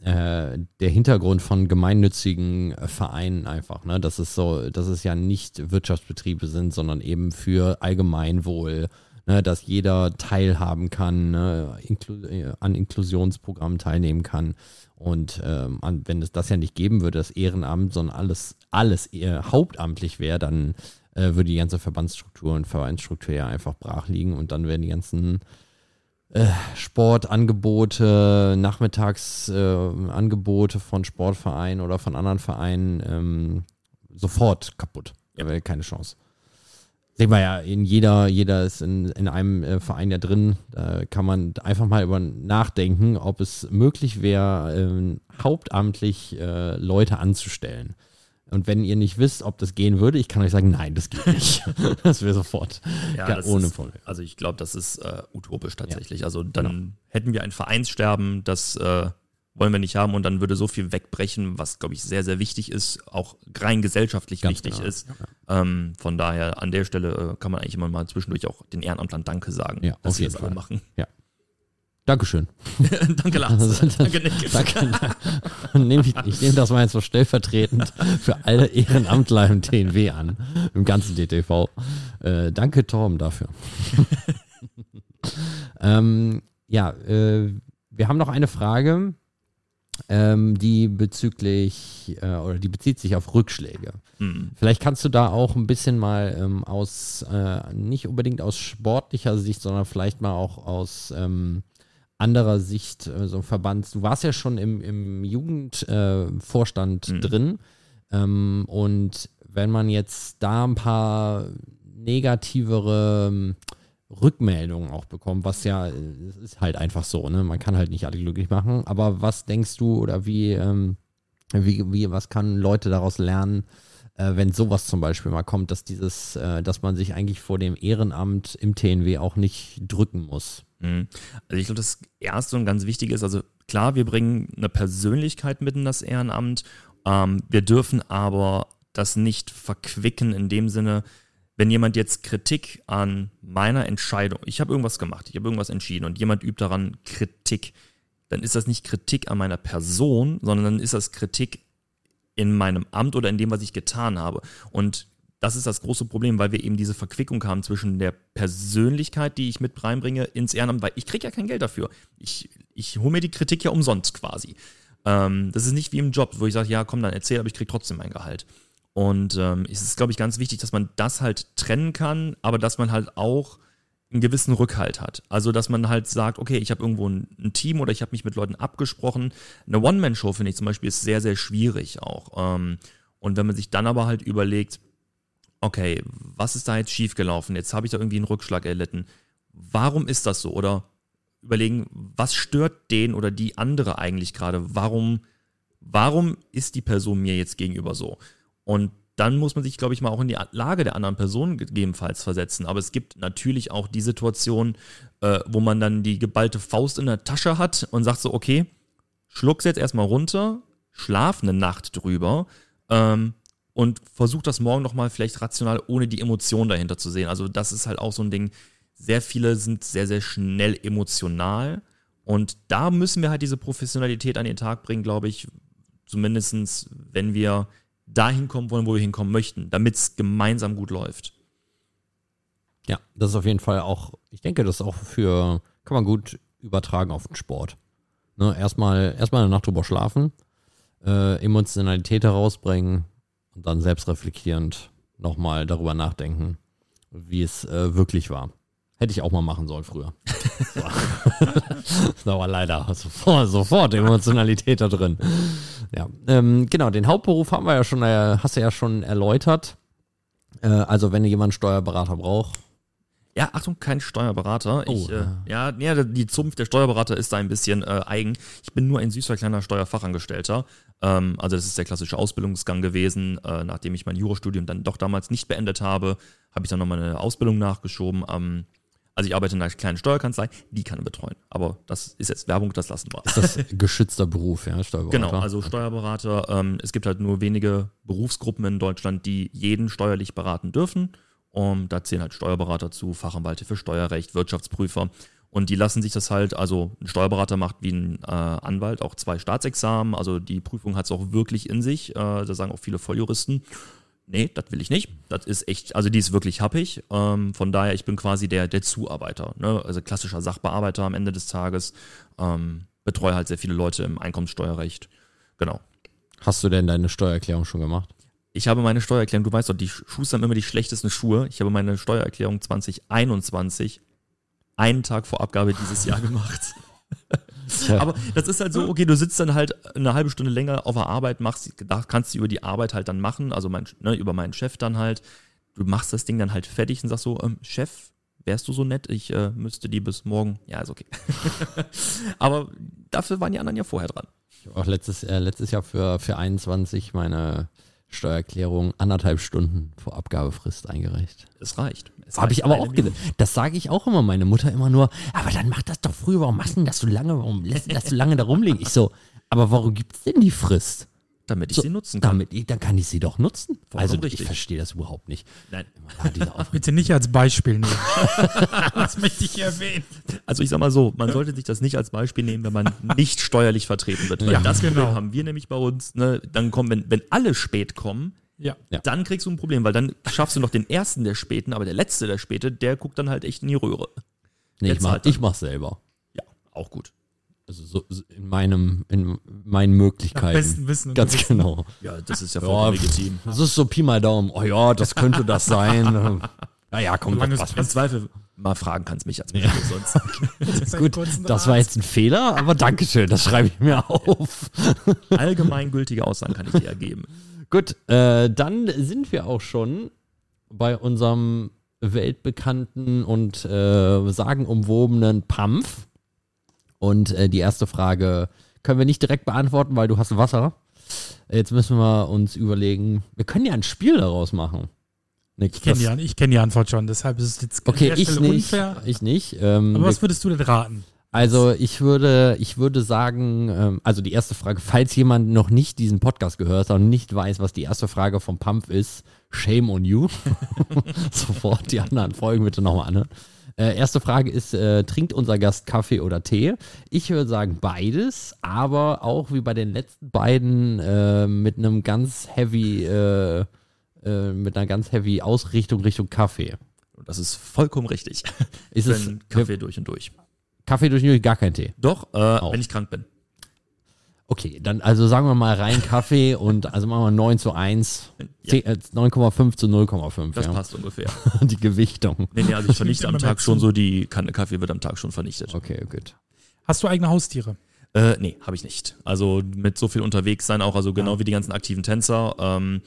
äh, der Hintergrund von gemeinnützigen Vereinen einfach, ne? Das ist so, dass es ja nicht Wirtschaftsbetriebe sind, sondern eben für Allgemeinwohl, ne? dass jeder teilhaben kann, ne? Inklu äh, an Inklusionsprogrammen teilnehmen kann. Und ähm, an, wenn es das ja nicht geben würde, das Ehrenamt, sondern alles, alles eher hauptamtlich wäre, dann äh, würde die ganze Verbandsstruktur und Vereinsstruktur ja einfach brach liegen und dann wären die ganzen äh, Sportangebote, Nachmittagsangebote äh, von Sportvereinen oder von anderen Vereinen ähm, sofort kaputt. Wäre keine Chance. Sehen wir ja, in jeder, jeder ist in, in einem äh, Verein ja drin. Da kann man einfach mal über nachdenken, ob es möglich wäre, ähm, hauptamtlich äh, Leute anzustellen. Und wenn ihr nicht wisst, ob das gehen würde, ich kann euch sagen, nein, das geht nicht. das wäre sofort ja, gar, ohne ist, Also ich glaube, das ist äh, utopisch tatsächlich. Ja. Also dann genau. hätten wir ein Vereinssterben, das äh, wollen wir nicht haben und dann würde so viel wegbrechen, was, glaube ich, sehr, sehr wichtig ist, auch rein gesellschaftlich Ganz wichtig genau. ist. Ja. Ähm, von daher, an der Stelle äh, kann man eigentlich immer mal zwischendurch auch den Ehrenamtlern Danke sagen, ja, dass sie das alle machen. Ja. Dankeschön. danke, Lars. danke, Nick. danke. ich, ich nehme das mal jetzt so stellvertretend für alle Ehrenamtler im TNW an, im ganzen DTV. Äh, danke, Torben, dafür. ähm, ja, äh, wir haben noch eine Frage, ähm, die bezüglich äh, oder die bezieht sich auf Rückschläge. Mhm. Vielleicht kannst du da auch ein bisschen mal ähm, aus, äh, nicht unbedingt aus sportlicher Sicht, sondern vielleicht mal auch aus ähm, anderer Sicht, äh, so Verband, du warst ja schon im, im Jugendvorstand äh, mhm. drin. Ähm, und wenn man jetzt da ein paar negativere ähm, Rückmeldungen auch bekommt, was ja, es ist halt einfach so, ne? Man kann halt nicht alle glücklich machen. Aber was denkst du oder wie, ähm, wie, wie, was kann Leute daraus lernen, äh, wenn sowas zum Beispiel mal kommt, dass dieses, äh, dass man sich eigentlich vor dem Ehrenamt im TNW auch nicht drücken muss? Mhm. Also ich glaube, das erste und ganz wichtige ist, also klar, wir bringen eine Persönlichkeit mit in das Ehrenamt. Ähm, wir dürfen aber das nicht verquicken in dem Sinne, wenn jemand jetzt Kritik an meiner Entscheidung, ich habe irgendwas gemacht, ich habe irgendwas entschieden und jemand übt daran Kritik, dann ist das nicht Kritik an meiner Person, sondern dann ist das Kritik in meinem Amt oder in dem, was ich getan habe. Und das ist das große Problem, weil wir eben diese Verquickung haben zwischen der Persönlichkeit, die ich mit reinbringe, ins Ehrenamt, weil ich kriege ja kein Geld dafür. Ich, ich hole mir die Kritik ja umsonst quasi. Ähm, das ist nicht wie im Job, wo ich sage, ja, komm, dann erzähl, aber ich kriege trotzdem mein Gehalt. Und ähm, es ist, glaube ich, ganz wichtig, dass man das halt trennen kann, aber dass man halt auch einen gewissen Rückhalt hat. Also, dass man halt sagt, okay, ich habe irgendwo ein, ein, Team oder ich habe mich mit Leuten abgesprochen. Eine One-Man-Show, finde ich zum Beispiel, ist sehr, sehr schwierig auch. Ähm, und wenn man sich dann aber halt überlegt, okay, was ist da jetzt schiefgelaufen? Jetzt habe ich da irgendwie einen Rückschlag erlitten. Warum ist das so? Oder überlegen, was stört den oder die andere eigentlich gerade? Warum, warum ist die Person mir jetzt gegenüber so? Und dann muss man sich, glaube ich, mal auch in die Lage der anderen Person gegebenenfalls versetzen. Aber es gibt natürlich auch die Situation, äh, wo man dann die geballte Faust in der Tasche hat und sagt so, okay, schluck's jetzt erstmal runter, schlaf eine Nacht drüber ähm, und versuch das morgen nochmal vielleicht rational, ohne die Emotion dahinter zu sehen. Also das ist halt auch so ein Ding. Sehr viele sind sehr, sehr schnell emotional. Und da müssen wir halt diese Professionalität an den Tag bringen, glaube ich. Zumindestens, wenn wir dahin kommen wollen, wo wir hinkommen möchten, damit es gemeinsam gut läuft. Ja, das ist auf jeden Fall auch, ich denke, das ist auch für, kann man gut übertragen auf den Sport. Ne, erstmal, erstmal eine Nacht drüber schlafen, äh, Emotionalität herausbringen und dann selbstreflektierend nochmal darüber nachdenken, wie es äh, wirklich war. Hätte ich auch mal machen sollen früher. das war leider sofort, sofort Emotionalität da drin. Ja, ähm, genau, den Hauptberuf haben wir ja schon, äh, hast du ja schon erläutert. Äh, also wenn jemand einen Steuerberater braucht, Ja, Achtung, kein Steuerberater. Ich, Oh, äh, ja, ja, die Zunft der Steuerberater ist da ein bisschen äh, eigen. Ich bin nur ein süßer kleiner Steuerfachangestellter. Ähm, also das ist der klassische Ausbildungsgang gewesen. Äh, nachdem ich mein Jurastudium dann doch damals nicht beendet habe, habe ich dann nochmal eine Ausbildung nachgeschoben. Ähm, also ich arbeite in einer kleinen Steuerkanzlei, die kann er betreuen. Aber das ist jetzt Werbung, das lassen wir. Ist das geschützter Beruf, ja, Steuerberater? Genau, also Steuerberater. Ähm, es gibt halt nur wenige Berufsgruppen in Deutschland, die jeden steuerlich beraten dürfen. Um, da zählen halt Steuerberater zu, Fachanwälte für Steuerrecht, Wirtschaftsprüfer. Und die lassen sich das halt, also ein Steuerberater macht wie ein äh, Anwalt auch zwei Staatsexamen. Also die Prüfung hat es auch wirklich in sich. Äh, da sagen auch viele Volljuristen, nee, das will ich nicht. Das ist echt, also die ist wirklich happig. Ähm, von daher, ich bin quasi der, der Zuarbeiter. Ne? Also klassischer Sachbearbeiter am Ende des Tages. Ähm, betreue halt sehr viele Leute im Einkommenssteuerrecht. Genau. Hast du denn deine Steuererklärung schon gemacht? Ich habe meine Steuererklärung, du weißt doch, die Schuster haben immer die schlechtesten Schuhe. Ich habe meine Steuererklärung 2021 einen Tag vor Abgabe dieses Jahr gemacht. Aber das ist halt so, okay, du sitzt dann halt eine halbe Stunde länger auf der Arbeit, machst, da kannst du über die Arbeit halt dann machen, also mein, ne, über meinen Chef dann halt. Du machst das Ding dann halt fertig und sagst so, ähm, Chef, wärst du so nett, ich äh, müsste die bis morgen. Ja, ist okay. Aber dafür waren die anderen ja vorher dran. Ich habe auch letztes, äh, letztes Jahr für, für 21 meine Steuererklärung anderthalb Stunden vor Abgabefrist eingereicht. Es reicht. Es Habe ich aber auch gedacht. Das sage ich auch immer, meine Mutter immer nur, aber dann mach das doch früh, warum machst du das so lange, warum lässt du das so lange da rumliegen? Ich so, aber warum gibt es denn die Frist? Damit ich So, sie nutzen kann. Damit ich, dann kann ich sie doch nutzen. Vollkommen also ich richtig. verstehe das überhaupt nicht. Nein. Ja, Bitte nicht als Beispiel nehmen. das möchte ich erwähnen. Also ich sag mal so, man sollte sich das nicht als Beispiel nehmen, wenn man nicht steuerlich vertreten wird. Weil Ja, das Problem genau. haben wir nämlich bei uns. Ne? Dann kommen, wenn, wenn alle spät kommen, Ja. Dann kriegst du ein Problem, weil dann schaffst du noch den ersten der Späten, aber der letzte der Späte, der guckt dann halt echt in die Röhre. nee, ich mach, halt ich mach selber. Ja, auch gut. Also so, so in meinem, in meinen Möglichkeiten. Nach bestem Wissen und Ganz Gewissen. genau. Ja, das ist ja Ja, vollkommen legitim. Das ist so Pi mal Daumen. Oh ja, das könnte das sein. Naja, komm, Solange es passt. Im Zweifel mal fragen kannst mich als Beispiel sonst. Das Gut, das war jetzt ein Fehler, aber Dankeschön, das schreibe ich mir auf. Allgemeingültige Aussagen kann ich dir ergeben. Gut, äh, dann sind wir auch schon bei unserem weltbekannten und äh, sagenumwobenen Pampf. Und äh, die erste Frage können wir nicht direkt beantworten, weil du hast Wasser. Jetzt müssen wir uns überlegen, wir können ja ein Spiel daraus machen. Nick, Ich kenne die, An- ich kenn die Antwort schon, deshalb ist es jetzt Okay, ich Stelle nicht. unfair. Ich nicht. Ähm, Aber was würdest du denn raten? Also ich würde, ich würde sagen, ähm, also die erste Frage, falls jemand noch nicht diesen Podcast gehört hat und nicht weiß, was die erste Frage vom Pump ist, shame on you. Sofort die anderen Folgen bitte nochmal anhören. Äh, erste Frage ist, äh, trinkt unser Gast Kaffee oder Tee? Ich würde sagen beides, aber auch wie bei den letzten beiden äh, mit einem ganz heavy, äh, äh, mit einer ganz heavy Ausrichtung Richtung Kaffee. Und das ist vollkommen richtig. Ist Ich es bin Kaffee durch und durch. Kaffee durch Null, gar kein Tee? Doch, Auch. wenn ich krank bin. Okay, dann also sagen wir mal rein Kaffee und also machen wir 9 zu 1, Ja. 10, äh, 9,5 zu 0,5. Das ja. passt ungefähr. Die Gewichtung. Nee, nee, also ich vernichte am Tag schon so, die Kanne Kaffee wird am Tag schon vernichtet. Okay, gut. Hast du eigene Haustiere? Äh, nee, habe ich nicht. Also mit so viel unterwegs sein auch, also genau wie die ganzen aktiven Tänzer. Ähm,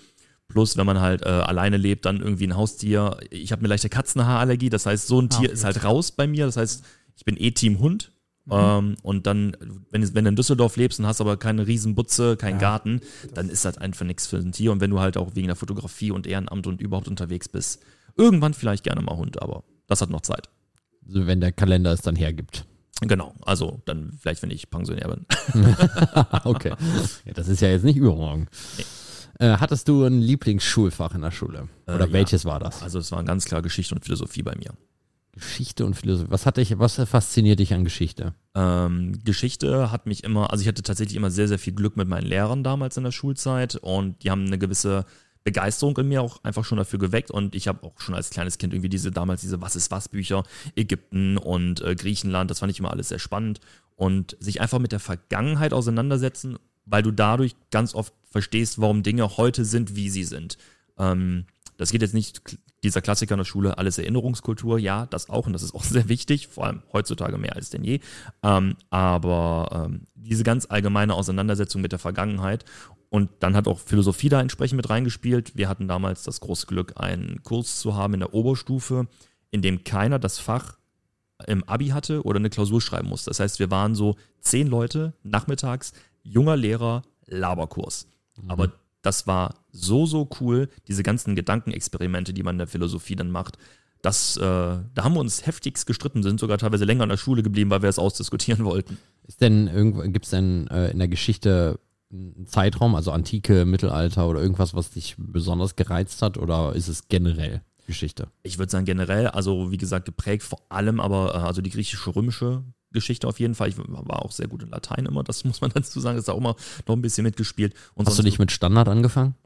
plus, wenn man halt äh, alleine lebt, dann irgendwie ein Haustier. Ich habe eine leichte Katzenhaarallergie, das heißt, so ein Tier okay. ist halt raus bei mir. Das heißt, ich bin eh Team Hund. Ähm, und dann, wenn, wenn du in Düsseldorf lebst und hast aber keine Riesenbutze, keinen Garten, dann ist das einfach nichts für ein Tier. Und wenn du halt auch wegen der Fotografie und Ehrenamt und überhaupt unterwegs bist, irgendwann vielleicht gerne mal Hund, aber das hat noch Zeit. Also wenn der Kalender es dann hergibt. Genau, also dann vielleicht, wenn ich Pensionär bin. okay. Ja, das ist ja jetzt nicht übermorgen. Äh, hattest du ein Lieblingsschulfach in der Schule? Oder ja. welches war das? Also es war ganz klar Geschichte und Philosophie bei mir. Geschichte und Philosophie. Was hat dich, was fasziniert dich an Geschichte? Ähm, Geschichte hat mich immer, also ich hatte tatsächlich immer sehr, sehr viel Glück mit meinen Lehrern damals in der Schulzeit und die haben eine gewisse Begeisterung in mir auch einfach schon dafür geweckt und ich habe auch schon als kleines Kind irgendwie diese damals diese Was ist was Bücher, Ägypten und äh, Griechenland, das fand ich immer alles sehr spannend und sich einfach mit der Vergangenheit auseinandersetzen, weil du dadurch ganz oft verstehst, warum Dinge heute sind, wie sie sind. Ähm, das geht jetzt nicht, dieser Klassiker in der Schule, alles Erinnerungskultur, ja, das auch und das ist auch sehr wichtig, vor allem heutzutage mehr als denn je. Ähm, aber ähm, diese ganz allgemeine Auseinandersetzung mit der Vergangenheit und dann hat auch Philosophie da entsprechend mit reingespielt. Wir hatten damals das große Glück, einen Kurs zu haben in der Oberstufe, in dem keiner das Fach im Abi hatte oder eine Klausur schreiben musste. Das heißt, wir waren so zehn Leute nachmittags, junger Lehrer, Laberkurs. Mhm. Aber das war so, so cool, diese ganzen Gedankenexperimente, die man in der Philosophie dann macht. Das, äh, da haben wir uns heftigst gestritten, sind sogar teilweise länger in der Schule geblieben, weil wir es ausdiskutieren wollten. Ist denn irgendwo, gibt es denn äh, in der Geschichte einen Zeitraum, also Antike, Mittelalter oder irgendwas, was dich besonders gereizt hat oder ist es generell Geschichte? Ich würde sagen generell, also wie gesagt, geprägt vor allem aber, äh, also die griechische-römische Geschichte auf jeden Fall. Ich war auch sehr gut in Latein immer, das muss man dazu sagen, ist auch mal noch ein bisschen mitgespielt. Und Hast du nicht mit Standard angefangen?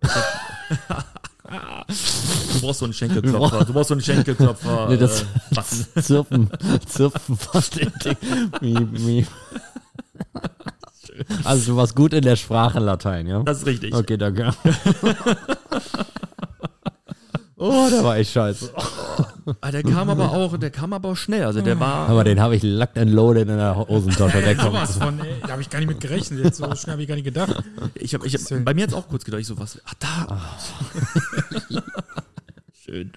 Du brauchst so einen Schenkelklopfer. Du brauchst so einen Schenkelklopfer. Nee, das- äh, was? Zirpen, Zirpen. Miep, miep. Also du warst gut in der Sprache Latein, ja? Das ist richtig. Okay, danke. Oh, der war echt scheiße. Ah, der kam aber auch, der kam aber auch schnell. Also der war. Aber den habe ich locked and loaded in der Hosentasche. Der kommt. Sowas von, ey, da habe ich gar nicht mit gerechnet. Jetzt so schnell habe ich gar nicht gedacht. Ich hab, ich hab, bei mir jetzt auch kurz gedacht, ich so was. Ach, da. Schön.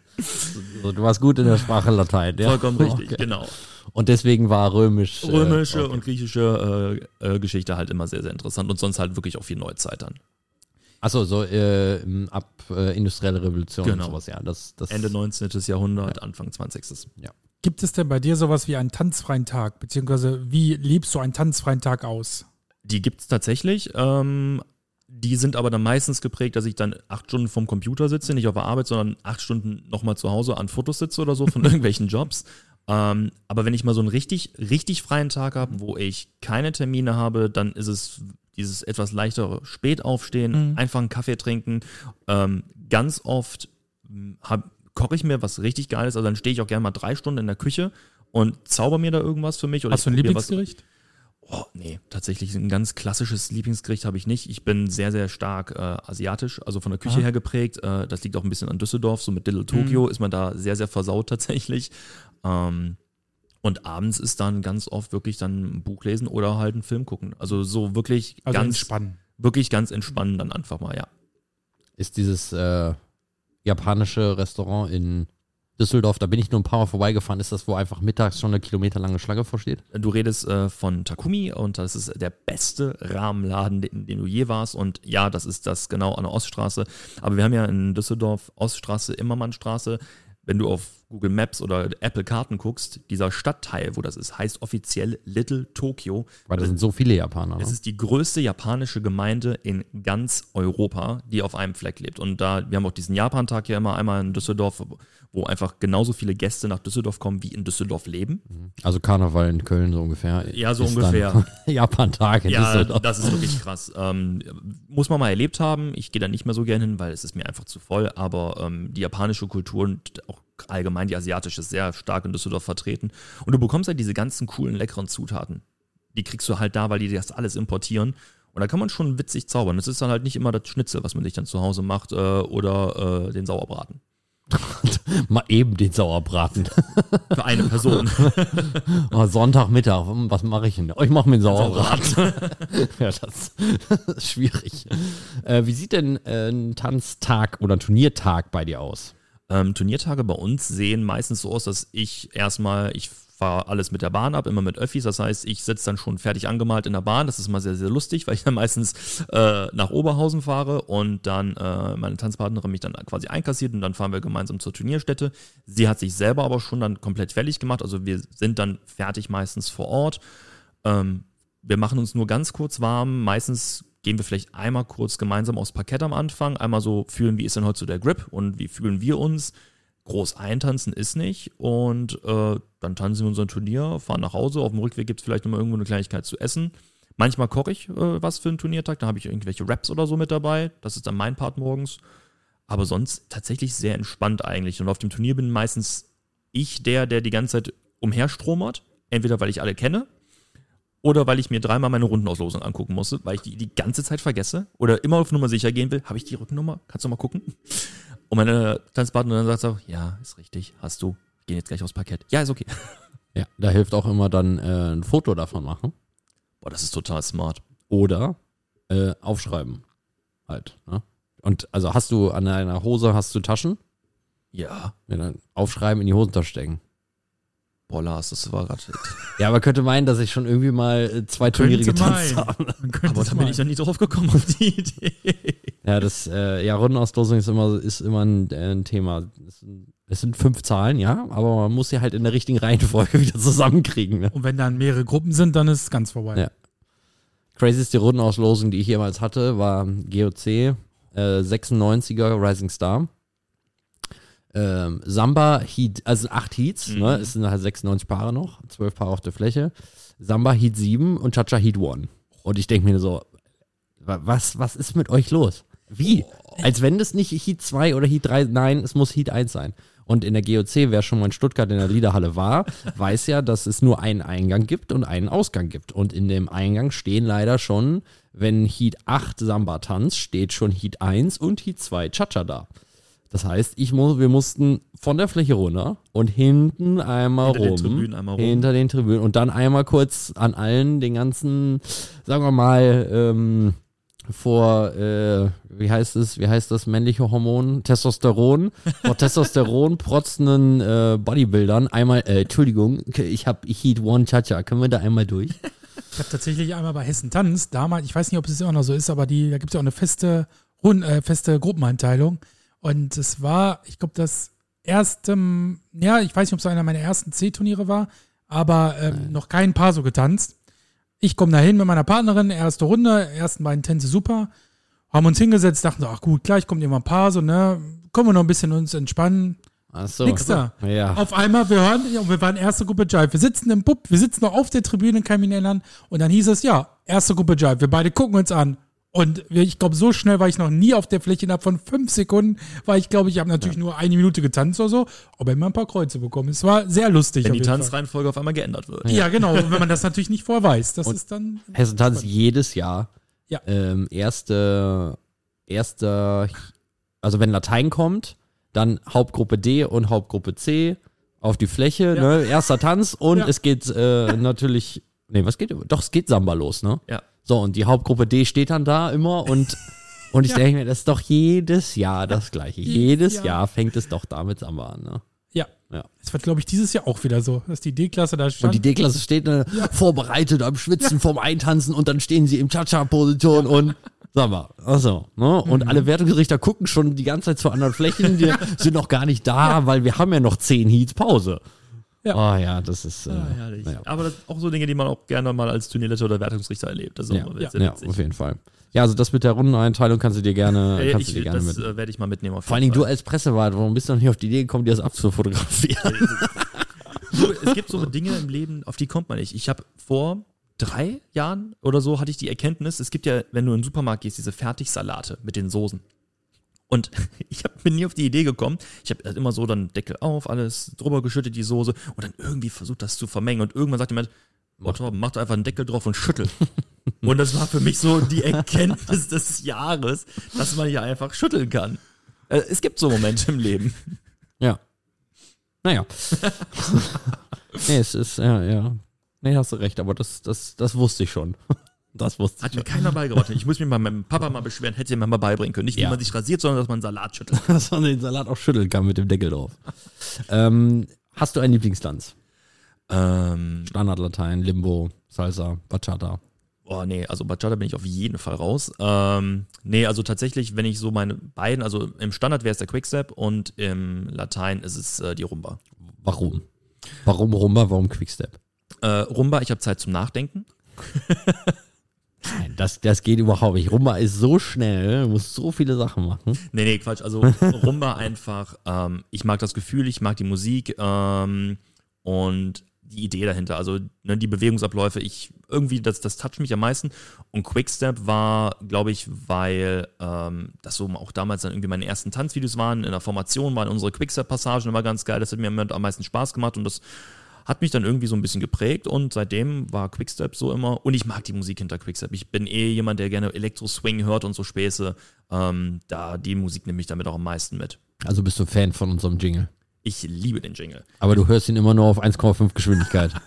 So, du warst gut in der Sprache Latein, ja? Vollkommen richtig, Okay. genau. Und deswegen war römisch. Römische äh, okay. und griechische äh, äh, Geschichte halt immer sehr, sehr interessant und sonst halt wirklich auch viel Neuzeit dann. Achso, so äh, ab äh, industrielle Revolution Genau. und sowas, ja. Das, das, Ende 19. Jahrhundert, Anfang 20. Gibt es denn bei dir sowas wie einen tanzfreien Tag? Beziehungsweise wie lebst du einen tanzfreien Tag aus? Die gibt es tatsächlich. Ähm, die sind aber dann meistens geprägt, dass ich dann acht Stunden vom Computer sitze, nicht auf der Arbeit, sondern acht Stunden nochmal zu Hause an Fotos sitze oder so von irgendwelchen Jobs. Ähm, aber wenn ich mal so einen richtig, richtig freien Tag habe, wo ich keine Termine habe, dann ist es dieses etwas leichtere Spätaufstehen, Mhm. einfach einen Kaffee trinken. Ähm, ganz oft hab, koche ich mir was richtig Geiles, also dann stehe ich auch gerne mal drei Stunden in der Küche und zauber mir da irgendwas für mich. Oder Hast du ein Lieblingsgericht? Oh, nee, tatsächlich ein ganz klassisches Lieblingsgericht habe ich nicht. Ich bin sehr, sehr stark äh, asiatisch, also von der Küche Aha. her geprägt. Äh, das liegt auch ein bisschen an Düsseldorf, so mit Little Tokyo ist man da sehr, sehr versaut tatsächlich. Ähm, und abends ist dann ganz oft wirklich dann ein Buch lesen oder halt einen Film gucken. Also so wirklich Also ganz, entspannen. wirklich ganz entspannen dann einfach mal, ja. ist dieses äh, japanische Restaurant in Düsseldorf, da bin ich nur ein paar Mal vorbeigefahren. Ist das, wo einfach mittags schon eine kilometerlange Schlange vorsteht? Du redest äh, von Takumi und das ist der beste Rahmenladen, in dem du je warst. Und ja, das ist das genau an der Oststraße. Aber wir haben ja in Düsseldorf Oststraße, Immermannstraße. Wenn du auf Google Maps oder Apple Karten guckst, dieser Stadtteil, wo das ist, heißt offiziell Little Tokyo. Weil da sind so viele Japaner. Es Ne? ist die größte japanische Gemeinde in ganz Europa, die auf einem Fleck lebt. Und da, wir haben auch diesen Japan-Tag ja immer einmal in Düsseldorf, wo einfach genauso viele Gäste nach Düsseldorf kommen, wie in Düsseldorf leben. Also Karneval in Köln so ungefähr. Ja, so ungefähr. Japan-Tag in Ja, Düsseldorf. das ist wirklich krass. Ähm, muss man mal erlebt haben. Ich gehe da nicht mehr so gerne hin, weil es ist mir einfach zu voll. Aber ähm, die japanische Kultur und auch allgemein die asiatische ist sehr stark in Düsseldorf vertreten. Und du bekommst halt diese ganzen coolen, leckeren Zutaten. Die kriegst du halt da, weil die das alles importieren. Und da kann man schon witzig zaubern. Das ist dann halt nicht immer das Schnitzel, was man sich dann zu Hause macht äh, oder äh, den Sauerbraten. Mal eben den Sauerbraten. Für eine Person. Oh, Sonntagmittag, was mache ich denn? Oh, ich mache mir einen Sauerbraten. ja, das ist schwierig. Äh, wie sieht denn äh, ein Tanztag oder ein Turniertag bei dir aus? Ähm, Turniertage bei uns sehen meistens so aus, dass ich erstmal, ich fahre alles mit der Bahn ab, immer mit Öffis. Das heißt, ich sitze dann schon fertig angemalt in der Bahn. Das ist mal sehr, sehr lustig, weil ich dann meistens äh, nach Oberhausen fahre und dann äh, meine Tanzpartnerin mich dann quasi einkassiert und dann fahren wir gemeinsam zur Turnierstätte. Sie hat sich selber aber schon dann komplett fertig gemacht. Also wir sind dann fertig meistens vor Ort. Ähm, wir machen uns nur ganz kurz warm. Meistens gehen wir vielleicht einmal kurz gemeinsam aufs Parkett am Anfang. Einmal so fühlen, wie ist denn heute so der Grip und wie fühlen wir uns. Groß eintanzen ist nicht. Und äh, dann tanzen wir unser Turnier, fahren nach Hause. Auf dem Rückweg gibt es vielleicht nochmal irgendwo eine Kleinigkeit zu essen. Manchmal koche ich äh, was für einen Turniertag. Da habe ich irgendwelche Raps oder so mit dabei. Das ist dann mein Part morgens. Aber sonst tatsächlich sehr entspannt eigentlich. Und auf dem Turnier bin meistens ich der, der die ganze Zeit umherstromert. Entweder weil ich alle kenne oder weil ich mir dreimal meine Rundenauslosung angucken musste, weil ich die die ganze Zeit vergesse oder immer auf Nummer sicher gehen will. Habe ich die Rückennummer? Kannst du mal gucken? Und meine Tanzpartnerin sagt so, ja, ist richtig, hast du. Wir gehen jetzt gleich aufs Parkett. Ja, ist okay. Ja, da hilft auch immer dann äh, ein Foto davon machen. Boah, das ist total smart. Oder äh, aufschreiben. Halt. Ne? Und also hast du an deiner Hose hast du Taschen? Ja. Ja, dann aufschreiben, in die Hosentasche stecken. Boah, Lars, das war gerade. Ja, aber könnte meinen, dass ich schon irgendwie mal äh, zwei Turniere getanzt habe. Man Aber da bin ich noch nie drauf gekommen auf die Idee. Ja, das, äh, ja, Rundenauslosung ist immer, ist immer ein, äh, ein Thema. Es sind, es sind fünf Zahlen, ja, aber man muss sie halt in der richtigen Reihenfolge wieder zusammenkriegen. Ne? Und wenn dann mehrere Gruppen sind, dann ist es ganz vorbei. Ja. Crazyste Rundenauslosung, die ich jemals hatte, war GOC äh, 96er Rising Star. Ähm, Samba Heat, also acht Heats, Mhm. ne? Es sind halt 96 Paare noch, zwölf Paare auf der Fläche. Samba Heat 7 und Cha-Cha Heat 1. Und ich denke mir so, wa- was, was ist mit euch los? Wie? Als wenn das nicht Heat 2 oder Heat 3, nein, es muss Heat 1 sein. Und in der GOC, wer schon mal in Stuttgart in der Liederhalle war, weiß ja, dass es nur einen Eingang gibt und einen Ausgang gibt. Und in dem Eingang stehen leider schon, wenn Heat 8 Samba tanzt, steht schon Heat 1 und Heat 2 Cha-Cha da. Das heißt, ich mu wir mussten von der Fläche runter und hinten einmal Hinter den rum. Tribünen einmal rum. Hinter den Tribünen. Und dann einmal kurz an allen den ganzen, sagen wir mal, ähm, vor, äh, wie heißt es, wie heißt das männliche Hormon? Testosteron. Vor Testosteron protzenden äh, Bodybuildern einmal, äh, Entschuldigung, ich habe Heat One Cha-Cha, können wir da einmal durch? Ich habe tatsächlich einmal bei Hessen Tanz, damals, ich weiß nicht, ob es immer noch so ist, aber die, da gibt es ja auch eine feste, Rund, äh, feste Gruppeneinteilung. Und es war, ich glaube, das erste, ja, ich weiß nicht, ob es einer meiner ersten C-Turniere war, aber ähm, noch kein Paar so getanzt. Ich komme da hin mit meiner Partnerin, erste Runde, ersten beiden Tänze super, haben uns hingesetzt, dachten so, ach gut, gleich kommt immer ein Paar, so, ne, können wir noch ein bisschen uns entspannen. Achso. Nix da. Ja. Auf einmal, wir hören, wir waren erste Gruppe Jive. Wir sitzen im Pub, wir sitzen noch auf der Tribüne, kann ich mich erinnern. Und dann hieß es, ja, erste Gruppe Jive. Wir beide gucken uns an. Und ich glaube, so schnell war ich noch nie auf der Fläche. Innerhalb von fünf Sekunden war ich, glaube ich, habe natürlich nur eine Minute getanzt oder so, aber immer ein paar Kreuze bekommen. Es war sehr lustig. Wenn die. Tanzreihenfolge auf einmal geändert wird. Ja, genau. Und wenn man das natürlich nicht vorher weiß, das Und ist dann. Hessen tanzt jedes Jahr. Ja. Ähm, erste, erste, also wenn Latein kommt, dann Hauptgruppe D und Hauptgruppe C auf die Fläche, Ja. ne? Erster Tanz und Ja. es geht äh, natürlich, nee, was geht? Doch, es geht Samba los, ne? Ja. So, und die Hauptgruppe D steht dann da immer und, und ich Ja. denke mir, das ist doch jedes Jahr das Gleiche. Jedes Jedes Jahr. Fängt es doch damit an, ne? Ja. Ja. Es wird, glaube ich, dieses Jahr auch wieder so, dass die D-Klasse da stand. Und die D-Klasse steht äh, vorbereitet am Schwitzen vom Eintanzen und dann stehen sie im Cha-Cha-Position und sag mal, achso, ne? Und alle Wertungsrichter gucken schon die ganze Zeit zu anderen Flächen, die sind noch gar nicht da, weil wir haben ja noch zehn Heats Pause. Ja. Oh ja, das ist, äh, Ah, naja. Aber auch so Dinge, die man auch gerne mal als Turnierleiter oder Wertungsrichter erlebt. Ist Ja, ja, ja, auf jeden Fall. Ja, also das mit der Rundeneinteilung kannst du dir gerne, kannst ich, du dir gerne das mit. äh, werde ich mal mitnehmen. Auf Vor allen Dingen du als Pressewart, warum bist du noch nicht auf die Idee gekommen, dir das abzufotografieren? Es gibt so Dinge im Leben, auf die kommt man nicht. Ich habe vor drei Jahren oder so hatte ich die Erkenntnis, es gibt ja, wenn du in den Supermarkt gehst, diese Fertigsalate mit den Soßen. Und ich hab, bin nie auf die Idee gekommen. Ich habe immer so dann Deckel auf, alles drüber geschüttet, die Soße und dann irgendwie versucht, das zu vermengen. Und irgendwann sagt jemand, Torben, mach doch einfach einen Deckel drauf und schüttel. und das war für mich so die Erkenntnis des Jahres, dass man hier einfach schütteln kann. Äh, Es gibt so Momente im Leben. Ja. Naja. nee, es ist, ja, ja. Nee, hast du recht, aber das, das, das wusste ich schon. Das wusste ich Hat mir keiner beigebracht. Ich muss mir bei meinem Papa mal beschweren, hätte mir mal beibringen können. Nicht, wie Ja. man sich rasiert, sondern dass man Salat schüttelt. Dass man den Salat auch schütteln kann mit dem Deckel drauf. ähm, hast du einen Lieblingstanz? Ähm, Standardlatein, Limbo, Salsa, Bachata. oh nee, also Bachata bin ich auf jeden Fall raus. Ähm, nee, also tatsächlich, wenn ich so meine beiden, also im Standard wäre es der Quickstep und im Latein ist es äh, die Rumba. Warum? Warum Rumba, warum Quickstep? Äh, Rumba, ich habe Zeit zum Nachdenken. Nein, das, das geht überhaupt nicht. Rumba ist so schnell, du musst so viele Sachen machen. Nee, nee, Quatsch. Also Rumba einfach, ähm, ich mag das Gefühl, ich mag die Musik ähm, und die Idee dahinter. Also ne, die Bewegungsabläufe, ich irgendwie, das, das toucht mich am meisten. Und Quickstep war, glaube ich, weil ähm, das so auch damals dann irgendwie meine ersten Tanzvideos waren, in der Formation waren unsere Quickstep-Passagen immer ganz geil. Das hat mir am meisten Spaß gemacht und das hat mich dann irgendwie so ein bisschen geprägt und seitdem war Quickstep so immer und ich mag die Musik hinter Quickstep. Ich bin eh jemand, der gerne Elektro-Swing hört und so Späße. Ähm, da die Musik nimmt mich damit auch am meisten mit. Also bist du Fan von unserem Jingle. Ich liebe den Jingle. Aber du hörst ihn immer nur auf 1,5 Geschwindigkeit.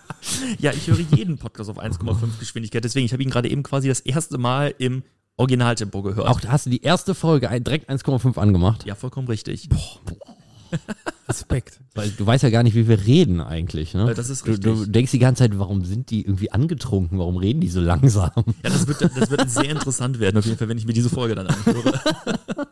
Ja, ich höre jeden Podcast auf 1,5 Geschwindigkeit, deswegen ich habe ihn gerade eben quasi das erste Mal im Originaltempo gehört. Auch hast du die erste Folge direkt 1,5 angemacht. ja, vollkommen richtig. Respekt. Weil du weißt ja gar nicht, wie wir reden eigentlich. Ne? Das ist du, du richtig. denkst die ganze Zeit, warum sind die irgendwie angetrunken? Warum reden die so langsam? Ja, das wird, das wird sehr interessant werden, auf jeden Fall, wenn ich mir diese Folge dann anhöre.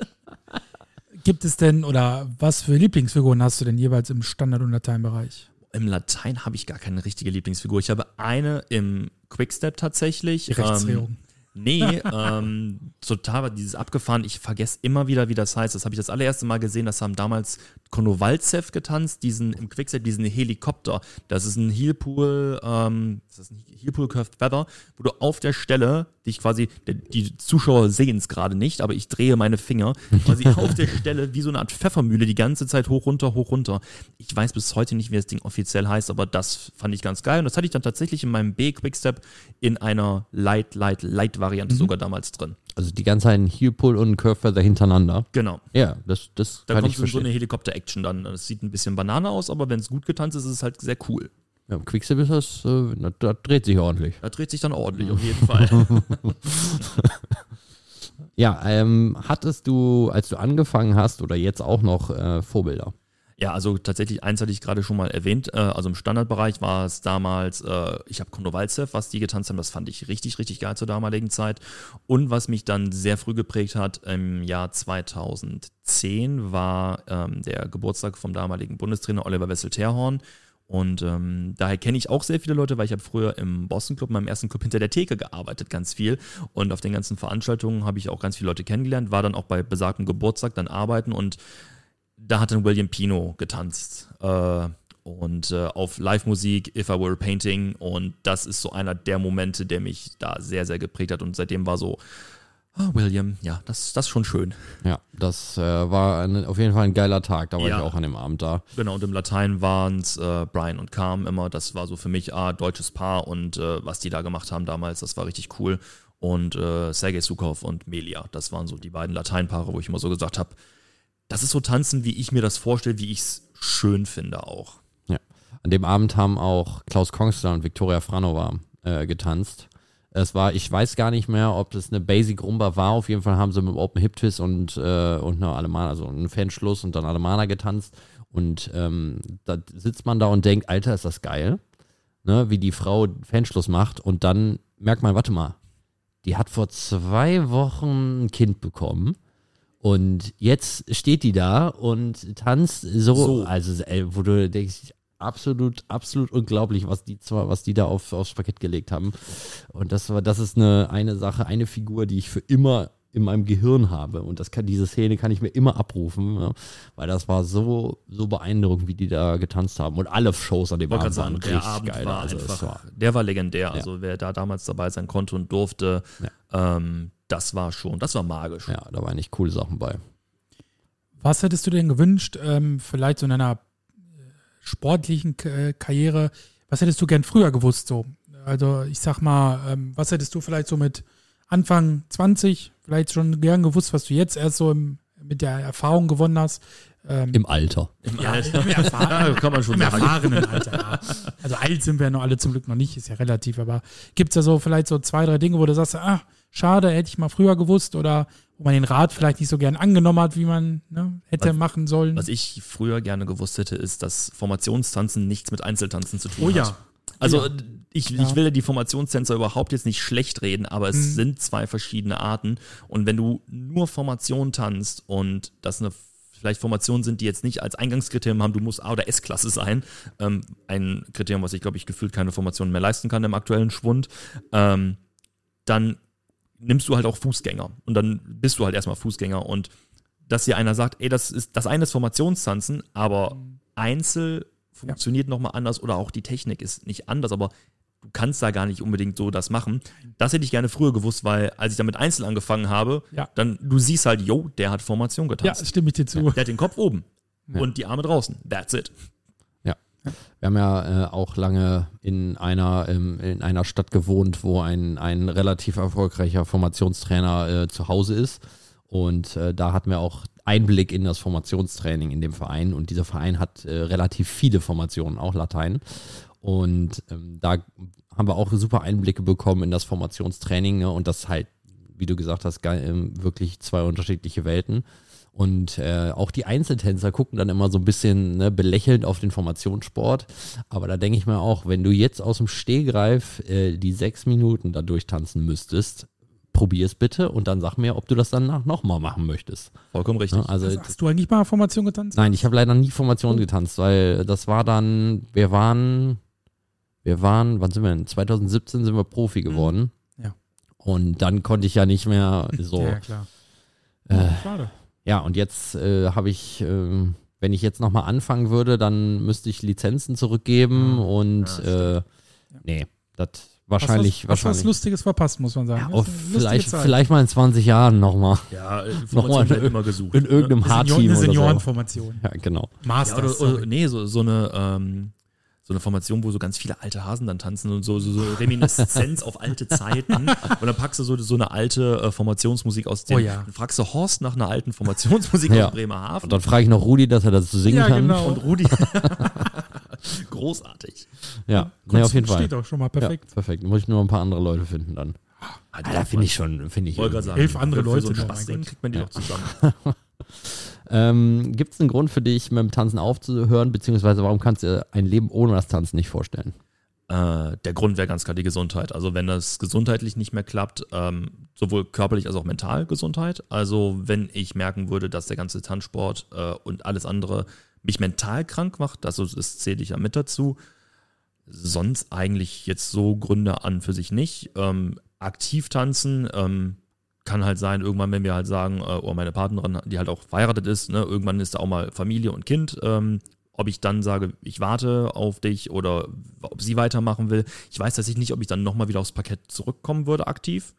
Gibt es denn oder was für Lieblingsfiguren hast du denn jeweils im Standard- und Lateinbereich? Im Latein habe ich gar keine richtige Lieblingsfigur. Ich habe eine im Quickstep tatsächlich. Die Rechtsdrehung. Ähm, nee, ähm, total war dieses abgefahren. Ich vergesse immer wieder, wie das heißt. Das habe ich das allererste Mal gesehen. Das haben damals Konowalzew getanzt, diesen im Quickstep, diesen Helikopter. Das ist ein Heelpool, ähm, das ist ein Heelpool Curved Feather, wo du auf der Stelle dich quasi, die Zuschauer sehen es gerade nicht, aber ich drehe meine Finger quasi auf der Stelle wie so eine Art Pfeffermühle die ganze Zeit hoch runter, hoch runter. Ich weiß bis heute nicht, wie das Ding offiziell heißt, aber das fand ich ganz geil und das hatte ich dann tatsächlich in meinem B Quickstep in einer Light, Light, Light Variante sogar damals drin. Also die ganze Zeit ein Heelpull und Curve Feather hintereinander. Genau. Ja, das, das Da kann kommt ich so in so eine Helikopter-Action dann. Das sieht ein bisschen Banane aus, aber wenn es gut getanzt ist, ist es halt sehr cool. Ja, Im Quickstep ist das, äh, da, da dreht sich ordentlich. Da dreht sich dann ordentlich auf jeden Fall. Ja, ähm, hattest du, als du angefangen hast oder jetzt auch noch äh, Vorbilder? Ja, also tatsächlich, eins hatte ich gerade schon mal erwähnt. Äh, also im Standardbereich war es damals, äh, ich habe Konowalzew, was die getanzt haben, das fand ich richtig, richtig geil zur damaligen Zeit. Und was mich dann sehr früh geprägt hat, im Jahr 2010 war ähm, der Geburtstag vom damaligen Bundestrainer Oliver Wessel-Terhorn. Und ähm, daher kenne ich auch sehr viele Leute, weil ich habe früher im Boston Club, meinem ersten Club hinter der Theke gearbeitet, ganz viel. Und auf den ganzen Veranstaltungen habe ich auch ganz viele Leute kennengelernt, war dann auch bei besagtem Geburtstag dann arbeiten und da hat dann William Pino getanzt. Äh, und äh, auf Live-Musik, If I Were Painting. Und das ist so einer der Momente, der mich da sehr, sehr geprägt hat. Und seitdem war so, ah, William, ja, das, das ist schon schön. Ja, das äh, war ein, auf jeden Fall ein geiler Tag. Da war Ja. ich auch an dem Abend da. Genau, und im Latein waren es äh, Brian und Carm immer. Das war so für mich, ah, deutsches Paar. Und äh, was die da gemacht haben damals, das war richtig cool. Und äh, Sergei Sukhov und Melia, das waren so die beiden Lateinpaare, wo ich immer so gesagt habe, das ist so tanzen, wie ich mir das vorstelle, wie ich es schön finde auch. Ja. An dem Abend haben auch Klaus Kongster und Viktoria Franova äh, getanzt. Es war, ich weiß gar nicht mehr, ob das eine Basic Rumba war. Auf jeden Fall haben sie mit Open Hip Twist und, äh, und eine Alemana, also einen Fanschluss und dann Alemana getanzt. Und ähm, da sitzt man da und denkt, Alter, ist das geil, ne, wie die Frau Fanschluss macht. Und dann merkt man, warte mal, die hat vor zwei Wochen ein Kind bekommen. Und jetzt steht die da und tanzt so, So. also ey, wo du denkst, absolut, absolut unglaublich, was die zwar, was die da auf, aufs Parkett gelegt haben. Und das war, das ist eine, eine Sache, eine Figur, die ich für immer in meinem Gehirn habe. Und das kann, diese Szene kann ich mir immer abrufen, ja, weil das war so, so beeindruckend, wie die da getanzt haben. Und alle Shows an dem Abend waren sagen, der richtig Abend geil. war also einfach, war, der war legendär. Also wer da damals dabei sein konnte und durfte, ähm, das war schon, das war magisch. ja, da waren nicht coole Sachen bei. Was hättest du denn gewünscht, ähm, vielleicht so in einer äh, sportlichen K äh, Karriere, was hättest du gern früher gewusst so? Also ich sag mal, ähm, was hättest du vielleicht so mit Anfang 20 vielleicht schon gern gewusst, was du jetzt erst so im, mit der Erfahrung gewonnen hast? Ähm, Im Alter. Im ja, Alter. im, Erfahr Ja, kann man schon im sagen. erfahrenen Alter. Ja. Also alt sind wir ja noch alle zum Glück noch nicht, ist ja relativ, aber gibt es da so vielleicht so zwei, drei Dinge, wo du sagst, ah, schade, hätte ich mal früher gewusst oder wo man den Rat vielleicht nicht so gern angenommen hat, wie man ne, hätte Was- machen sollen? Was ich früher gerne gewusst hätte, ist, dass Formationstanzen nichts mit Einzeltanzen zu tun oh hat. ja. Also Ja. ich, Ja. ich will die Formationstänzer überhaupt jetzt nicht schlecht reden, aber es Mhm. sind zwei verschiedene Arten. Und wenn du nur Formation tanzt und das eine vielleicht Formationen sind, die jetzt nicht als Eingangskriterium haben, du musst A- oder S-Klasse sein, ähm, ein Kriterium, was ich glaube ich gefühlt keine Formationen mehr leisten kann im aktuellen Schwund, ähm, dann nimmst du halt auch Fußgänger und dann bist du halt erstmal Fußgänger und dass hier einer sagt, ey, das ist das eine ist Formationstanzen, aber Einzel funktioniert nochmal anders oder auch die Technik ist nicht anders, aber du kannst da gar nicht unbedingt so das machen. Das hätte ich gerne früher gewusst, weil als ich damit Einzel angefangen habe, Ja. dann du siehst halt, yo, der hat Formation Ja, getanzt. stimme ich dir zu. Der hat den Kopf oben Ja. und die Arme draußen. That's it. Wir haben ja äh, auch lange in einer, ähm, in einer Stadt gewohnt, wo ein, ein relativ erfolgreicher Formationstrainer äh, zu Hause ist. Und äh, da hatten wir auch Einblick in das Formationstraining in dem Verein. Und dieser Verein hat äh, relativ viele Formationen, auch Latein. Und ähm, da haben wir auch super Einblicke bekommen in das Formationstraining. Ne? Und das halt, wie du gesagt hast, ähm, wirklich zwei unterschiedliche Welten. Und äh, auch die Einzeltänzer gucken dann immer so ein bisschen ne, belächelnd auf den Formationssport. Aber da denke ich mir auch, wenn du jetzt aus dem Stehgreif äh, die sechs Minuten da durchtanzen müsstest, probier es bitte und dann sag mir, ob du das dann nochmal machen möchtest. Vollkommen richtig. Ja, also, Also, hast du eigentlich mal Formation getanzt? nein, ich habe leider nie Formation getanzt, weil das war dann, wir waren, wir waren, wann sind wir denn? 2017 sind wir Profi geworden. Ja. Und dann konnte ich ja nicht mehr so. Ja, klar. Äh, Schade. Ja, und jetzt äh, habe ich, ähm, wenn ich jetzt nochmal anfangen würde, dann müsste ich Lizenzen zurückgeben und Ja, äh, nee, das wahrscheinlich, was, was wahrscheinlich. Lustiges verpasst, muss man sagen. Ja, lustige vielleicht, Zeit. vielleicht mal in 20 Jahren nochmal Ja, Nochmal Informationen werden in- immer gesucht. in irgendeinem Eine Senior- H-Team eine oder so. Seniorenformation. Ja, genau. Ja, Masters. oder, oder nee, so, so eine ähm, so eine Formation, wo so ganz viele alte Hasen dann tanzen und so, so, so Reminiszenz auf alte Zeiten. Und dann packst du so, so eine alte äh, Formationsmusik aus dem. Oh ja. Dann fragst du Horst nach einer alten Formationsmusik Ja. aus Bremerhaven. Und dann frage ich noch Rudi, dass er das singen Ja, kann. genau. Und Rudi. Großartig. Ja, nee, auf jeden Fall. Steht doch schon mal perfekt. Ja, perfekt. Muss ich nur ein paar andere Leute finden dann. Ah, Ah, da finde ich schon, finde ich. Elf andere Leute So noch, Spaß, kriegt man die Ja. doch zusammen. Ähm, Gibt es einen Grund für dich, mit dem Tanzen aufzuhören, beziehungsweise warum kannst du dir ein Leben ohne das Tanzen nicht vorstellen? Äh, der Grund wäre ganz klar die Gesundheit. Also wenn das gesundheitlich nicht mehr klappt, ähm, sowohl körperlich als auch mental Gesundheit. Also wenn ich merken würde, dass der ganze Tanzsport äh, und alles andere mich mental krank macht, also das zähle ich ja mit dazu. Sonst eigentlich jetzt so Gründe an für sich nicht. Ähm, aktiv tanzen ähm, kann halt sein, irgendwann, wenn wir halt sagen, äh, oder meine Partnerin, die halt auch verheiratet ist, ne, irgendwann ist da auch mal Familie und Kind. Ähm, ob ich dann sage, ich warte auf dich oder ob sie weitermachen will. Ich weiß tatsächlich nicht, ob ich dann nochmal wieder aufs Parkett zurückkommen würde, aktiv.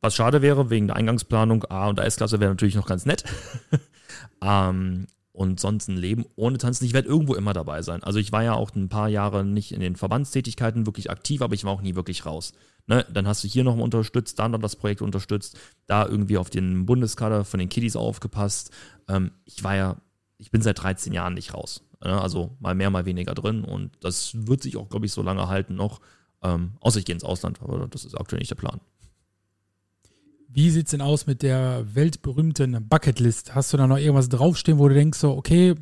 Was schade wäre, wegen der Eingangsplanung A und S-Klasse wäre natürlich noch ganz nett. ähm, und sonst ein Leben ohne Tanzen. Ich werde irgendwo immer dabei sein. Also ich war ja auch ein paar Jahre nicht in den Verbandstätigkeiten wirklich aktiv, aber ich war auch nie wirklich raus. Ne? Dann hast du hier noch unterstützt, da noch das Projekt unterstützt, da irgendwie auf den Bundeskader von den Kiddies aufgepasst. Ähm, ich war ja, ich bin seit 13 Jahren nicht raus. Ne? Also mal mehr, mal weniger drin und das wird sich auch, glaube ich, so lange halten noch. Ähm, außer ich gehe ins Ausland, aber das ist aktuell nicht der Plan. Wie sieht's denn aus mit der weltberühmten Bucketlist? Hast du da noch irgendwas draufstehen, wo du denkst, so, okay,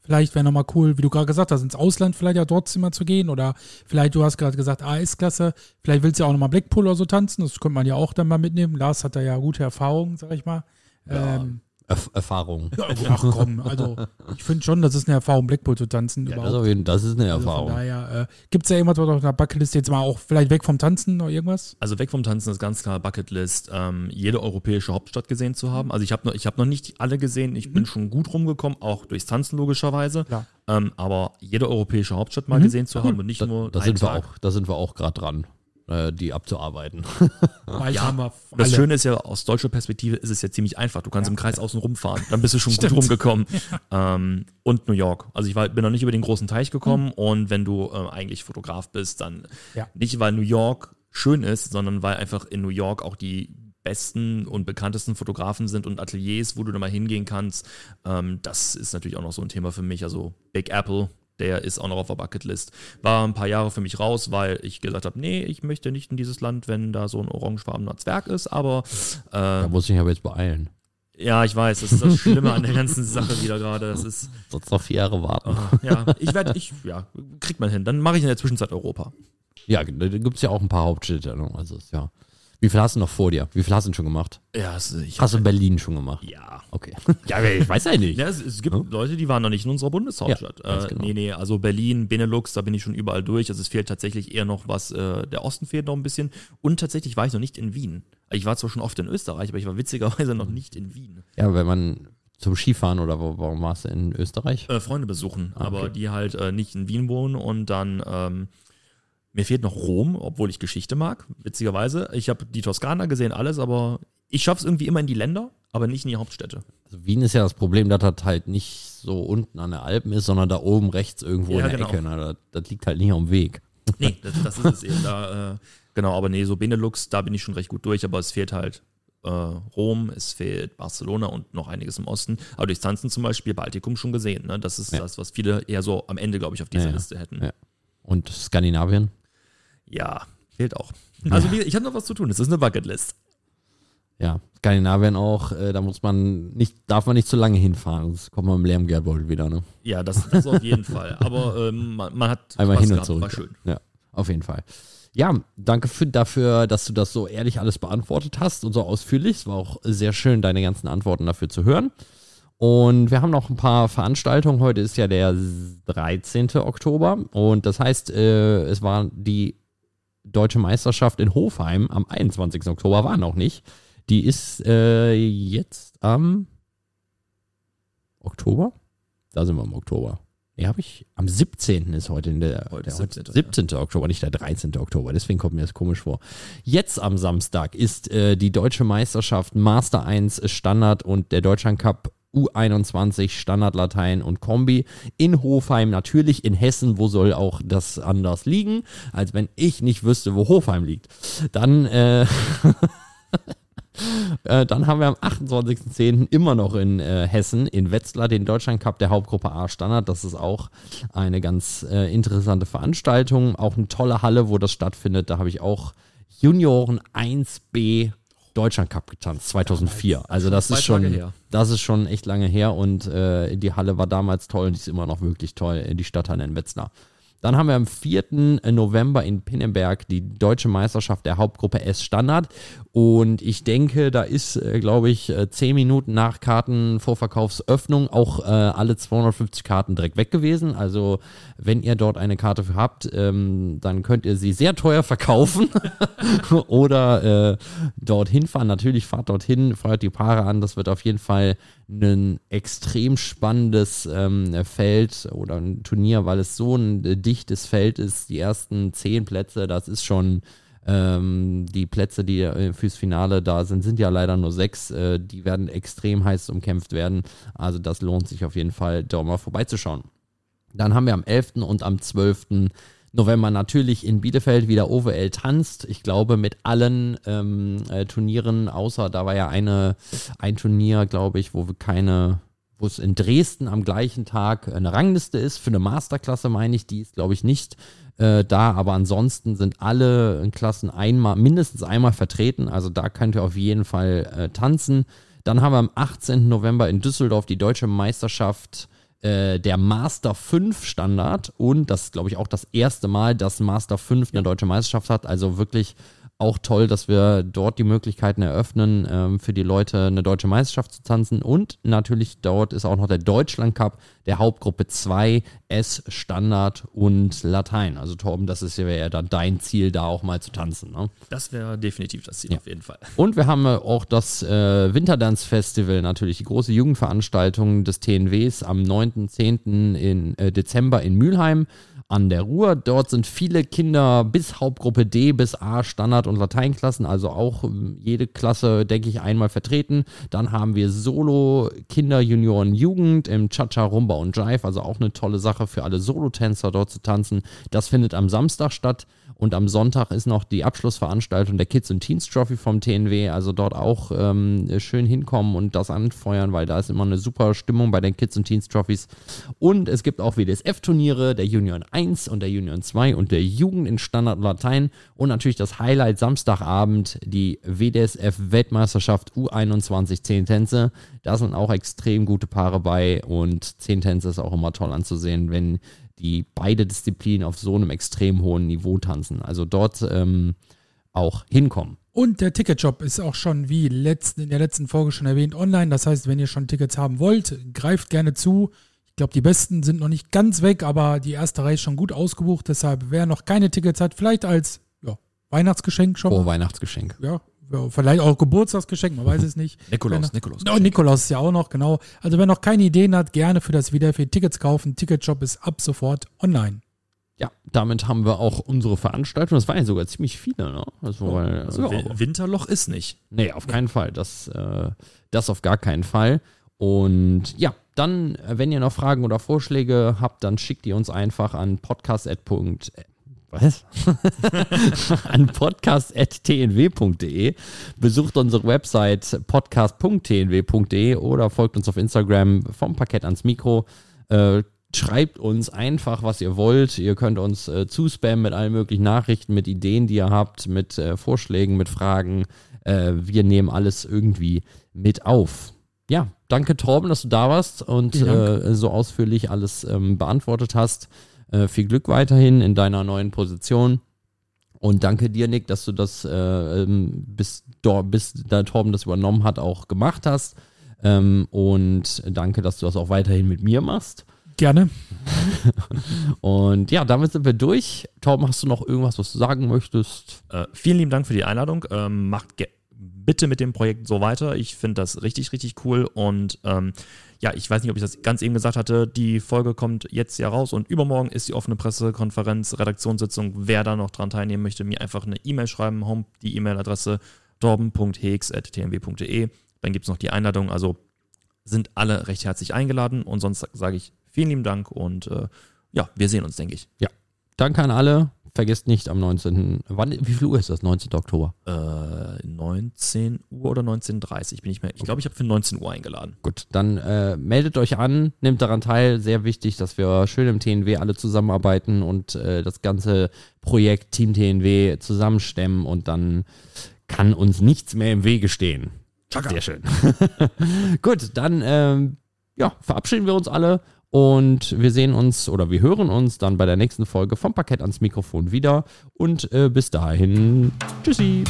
vielleicht wäre nochmal cool, wie du gerade gesagt hast, ins Ausland vielleicht ja trotzdem mal zu gehen oder vielleicht, du hast gerade gesagt, AS-Klasse, vielleicht willst du ja auch nochmal Blackpool oder so tanzen, das könnte man ja auch dann mal mitnehmen. Lars hat da ja gute Erfahrungen, sag ich mal. Ja. Ähm, Erf Erfahrung. ach komm, also ich finde schon, das ist eine Erfahrung, Blackpool zu tanzen. Ja, das, jeden, das ist eine Also Erfahrung. daher, äh, gibt es da irgendwas was auf der Bucketlist jetzt mal auch vielleicht weg vom Tanzen oder irgendwas? Also weg vom Tanzen ist ganz klar Bucketlist, ähm, jede europäische Hauptstadt gesehen zu haben. Also ich habe noch, ich hab noch nicht alle gesehen, ich bin schon gut rumgekommen, auch durchs Tanzen logischerweise. Klar. Ähm, aber jede europäische Hauptstadt mal Mhm. gesehen zu haben und nicht da, nur da sind wir auch, da sind wir auch gerade dran, die abzuarbeiten. Ja, haben wir Und das. Schöne ist ja, aus deutscher Perspektive ist es ja ziemlich einfach. Du kannst im Kreis außen rumfahren, dann bist du schon gut rumgekommen. Ähm, und New York. Also ich war, bin noch nicht über den großen Teich gekommen und wenn du äh, eigentlich Fotograf bist, dann Ja. nicht, weil New York schön ist, sondern weil einfach in New York auch die besten und bekanntesten Fotografen sind und Ateliers, wo du da mal hingehen kannst. Ähm, das ist natürlich auch noch so ein Thema für mich. Also Big Apple, der ist auch noch auf der Bucketlist. War ein paar Jahre für mich raus, weil ich gesagt habe, nee, ich möchte nicht in dieses Land, wenn da so ein orangefarbener Zwerg ist, aber Da äh, muss ich mich aber jetzt beeilen. ja, ich weiß, das ist das Schlimme an der ganzen Sache wieder gerade. Das ist, Sonst noch vier Jahre warten. aha, ja, ich werde, ich, ja, kriegt man hin. Dann mache ich in der Zwischenzeit Europa. Ja, da gibt es ja auch ein paar Hauptstädte. ne? Also, ist ja. Wie viel hast du noch vor dir? Wie viel hast du denn schon gemacht? Ja, es, ich Hast du in Berlin schon gemacht? ja. Okay. ja, aber ich weiß ja nicht. Ja, es, es gibt Leute, die waren noch nicht in unserer Bundeshauptstadt. Ja, äh, genau. Nee, nee, also Berlin, Benelux, da bin ich schon überall durch. Also es fehlt tatsächlich eher noch was, äh, der Osten fehlt noch ein bisschen. Und tatsächlich war ich noch nicht in Wien. Ich war zwar schon oft in Österreich, aber ich war witzigerweise noch nicht in Wien. Ja, wenn man zum Skifahren oder wo, warum warst du in Österreich? Äh, Freunde besuchen, Ah, aber okay. die halt äh, nicht in Wien wohnen und dann ähm, mir fehlt noch Rom, obwohl ich Geschichte mag, witzigerweise. Ich habe die Toskana gesehen, alles, aber ich schaffe es irgendwie immer in die Länder, aber nicht in die Hauptstädte. Also Wien ist ja das Problem, dass das halt nicht so unten an der Alpen ist, sondern da oben rechts irgendwo Ja, in der genau. Ecke. Ne? Das, das liegt halt nicht am Weg. Nee, das, das ist es eben. Da, äh, genau, aber nee, so Benelux, da bin ich schon recht gut durch, aber es fehlt halt äh, Rom, es fehlt Barcelona und noch einiges im Osten. Aber durch Tanzen zum Beispiel Baltikum schon gesehen. Ne? Das ist Ja. das, was viele eher so am Ende, glaube ich, auf dieser Ja. Liste hätten. Und Skandinavien? Ja, fehlt auch. Also wie, ich habe noch was zu tun. Es ist eine Bucketlist. Ja, Skandinavien auch, äh, da muss man nicht, darf man nicht zu lange hinfahren, sonst kommt man im leeren Geldbeutel wieder, ne? Ja, das, das auf jeden Fall. Aber ähm, man, man, hat Einmal hin und gehabt, zurück. war schön. Ja, auf jeden Fall. Ja, danke für, dafür, dass du das so ehrlich alles beantwortet hast und so ausführlich. Es war auch sehr schön, deine ganzen Antworten dafür zu hören. Und wir haben noch ein paar Veranstaltungen. Heute ist ja der 13. Oktober. Und das heißt, äh, es war die deutsche Meisterschaft in Hofheim am 21. Oktober, war noch nicht. Die ist äh, jetzt am Oktober? Da sind wir im Oktober. Nee, habe ich. Am 17. ist heute in der, Heute der ist 17. 17., 17. Oktober, nicht der 13. Oktober. Deswegen kommt mir das komisch vor. Jetzt am Samstag ist äh, die deutsche Meisterschaft Master 1 Standard und der Deutschland Cup U21 Standard Latein und Kombi in Hofheim, natürlich in Hessen. Wo soll auch das anders liegen, als wenn ich nicht wüsste, wo Hofheim liegt? Dann äh, Äh, dann haben wir am 28.10. immer noch in äh, Hessen, in Wetzlar, den Deutschland Cup der Hauptgruppe A Standard. Das ist auch eine ganz äh, interessante Veranstaltung. Auch eine tolle Halle, wo das stattfindet. Da habe ich auch Junioren 1B Deutschland Cup getanzt, 2004. Also das ist schon, das ist schon echt lange her und äh, die Halle war damals toll und die ist immer noch wirklich toll, die Stadthalle in Wetzlar. Dann haben wir am 4. November in Pinnenberg die deutsche Meisterschaft der Hauptgruppe S Standard. Und ich denke, da ist, äh, glaube ich, äh, 10 Minuten nach Kartenvorverkaufsöffnung auch äh, alle 250 Karten direkt weg gewesen. Also, wenn ihr dort eine Karte für habt, ähm, dann könnt ihr sie sehr teuer verkaufen oder äh, dorthin fahren. Natürlich fahrt dorthin, feuert die Paare an. Das wird auf jeden Fall ein extrem spannendes ähm, Feld oder ein Turnier, weil es so ein äh, dichtes Feld ist. Die ersten zehn Plätze, das ist schon ähm, die Plätze, die äh, fürs Finale da sind, sind ja leider nur sechs. Äh, die werden extrem heiß umkämpft werden. Also das lohnt sich auf jeden Fall, da mal vorbeizuschauen. Dann haben wir am 11. und am 12. November natürlich in Bielefeld wieder OWL tanzt. Ich glaube mit allen ähm, äh, Turnieren, außer da war ja eine, ein Turnier, glaube ich, wo wir keine, wo es in Dresden am gleichen Tag eine Rangliste ist. Für eine Masterklasse meine ich, die ist, glaube ich, nicht äh, da, aber ansonsten sind alle Klassen einmal, mindestens einmal vertreten. Also da könnt ihr auf jeden Fall äh, tanzen. Dann haben wir am 18. November in Düsseldorf die deutsche Meisterschaft äh, der Master 5 Standard und das ist, glaube ich, auch das erste Mal, dass Master 5 eine deutsche Meisterschaft hat. Also wirklich auch toll, dass wir dort die Möglichkeiten eröffnen, ähm, für die Leute eine deutsche Meisterschaft zu tanzen. Und natürlich dort ist auch noch der Deutschland Cup der Hauptgruppe 2, S, Standard und Latein. Also Torben, das ist ja eher dann dein Ziel, da auch mal zu tanzen. Ne? Das wäre definitiv das Ziel Ja. auf jeden Fall. Und wir haben auch das äh, Winterdance Festival, natürlich die große Jugendveranstaltung des TNWs am 9.10. in äh, Dezember in Mülheim an der Ruhr. Dort sind viele Kinder bis Hauptgruppe D bis A Standard- und Lateinklassen, also auch ähm, jede Klasse, denke ich, einmal vertreten. Dann haben wir Solo, Kinder, Junioren, Jugend im Cha-Cha, Rumba und Jive, also auch eine tolle Sache für alle Solotänzer dort zu tanzen. Das findet am Samstag statt. Und am Sonntag ist noch die Abschlussveranstaltung der Kids und Teens Trophy vom TNW. Also dort auch ähm, schön hinkommen und das anfeuern, weil da ist immer eine super Stimmung bei den Kids und Teens Trophies. Und es gibt auch WDSF-Turniere, der Union 1 und der Union 2 und der Jugend in Standard Latein. Und natürlich das Highlight Samstagabend, die WDSF-Weltmeisterschaft U21 10 Tänze. Da sind auch extrem gute Paare bei und 10 Tänze ist auch immer toll anzusehen, wenn die beide Disziplinen auf so einem extrem hohen Niveau tanzen. Also dort ähm, auch hinkommen. Und der Ticketshop ist auch schon wie letzten, in der letzten Folge schon erwähnt online. Das heißt, wenn ihr schon Tickets haben wollt, greift gerne zu. Ich glaube, die besten sind noch nicht ganz weg, aber die erste Reihe ist schon gut ausgebucht. Deshalb, wer noch keine Tickets hat, vielleicht als ja, Weihnachtsgeschenk schon mal. Weihnachtsgeschenk. Ja, ja, vielleicht auch Geburtstagsgeschenk, man weiß es nicht. Nikolaus, Wenn- Nikolaus. Oh, Nikolaus ist ja auch noch, genau. Also wer noch keine Ideen hat, gerne für das WDF Tickets kaufen. Ticketshop ist ab sofort online. Ja, damit haben wir auch unsere Veranstaltung. Das waren ja sogar ziemlich viele, ne? Also, weil, Also Winterloch ist nicht. Nee, auf keinen Fall. Das, äh, das auf gar keinen Fall. Und ja, dann, äh, wenn ihr noch Fragen oder Vorschläge habt, dann schickt ihr uns einfach an podcast. Was? an podcast.tnw.de. Besucht unsere Website podcast.tnw.de oder folgt uns auf Instagram vom Parkett ans Mikro. Äh, schreibt uns einfach, was ihr wollt. Ihr könnt uns äh, zuspammen mit allen möglichen Nachrichten, mit Ideen, die ihr habt, mit äh, Vorschlägen, mit Fragen. äh, wir nehmen alles irgendwie mit auf. Ja, danke Torben, dass du da warst und äh, so ausführlich alles ähm, beantwortet hast. Äh, viel Glück weiterhin in deiner neuen Position. Und danke dir, Nick, dass du das äh, ähm, bis, bis da Torben das übernommen hat, auch gemacht hast. Ähm, und danke, dass du das auch weiterhin mit mir machst. Gerne. und ja, damit sind wir durch. Torben, hast du noch irgendwas, was du sagen möchtest? Äh, vielen lieben Dank für die Einladung. Ähm, macht bitte mit dem Projekt so weiter. Ich finde das richtig, richtig cool. Und ähm, ja, ich weiß nicht, ob ich das ganz eben gesagt hatte. Die Folge kommt jetzt ja raus und übermorgen ist die offene Pressekonferenz, Redaktionssitzung. Wer da noch dran teilnehmen möchte, mir einfach eine E-Mail schreiben. Home, die E-Mail-Adresse torben.hex.tmw.de. Dann gibt es noch die Einladung. Also sind alle recht herzlich eingeladen. Und sonst sage ich vielen lieben Dank und äh, ja, wir sehen uns, denke ich. Ja. Danke an alle. Vergesst nicht am 19. Wann, wie viel Uhr ist das? 19. Oktober? Äh, 19 Uhr oder 19.30 Uhr bin ich mehr. Ich glaube, ich habe für 19 Uhr eingeladen. Gut, dann äh, meldet euch an, nehmt daran teil. Sehr wichtig, dass wir schön im TNW alle zusammenarbeiten und äh, das ganze Projekt Team TNW zusammenstemmen und dann kann uns nichts mehr im Wege stehen. Chaka. Sehr schön. Gut, dann ähm, ja, verabschieden wir uns alle und wir sehen uns oder wir hören uns dann bei der nächsten Folge vom Parkett ans Mikrofon wieder. Und äh, bis dahin, tschüssi.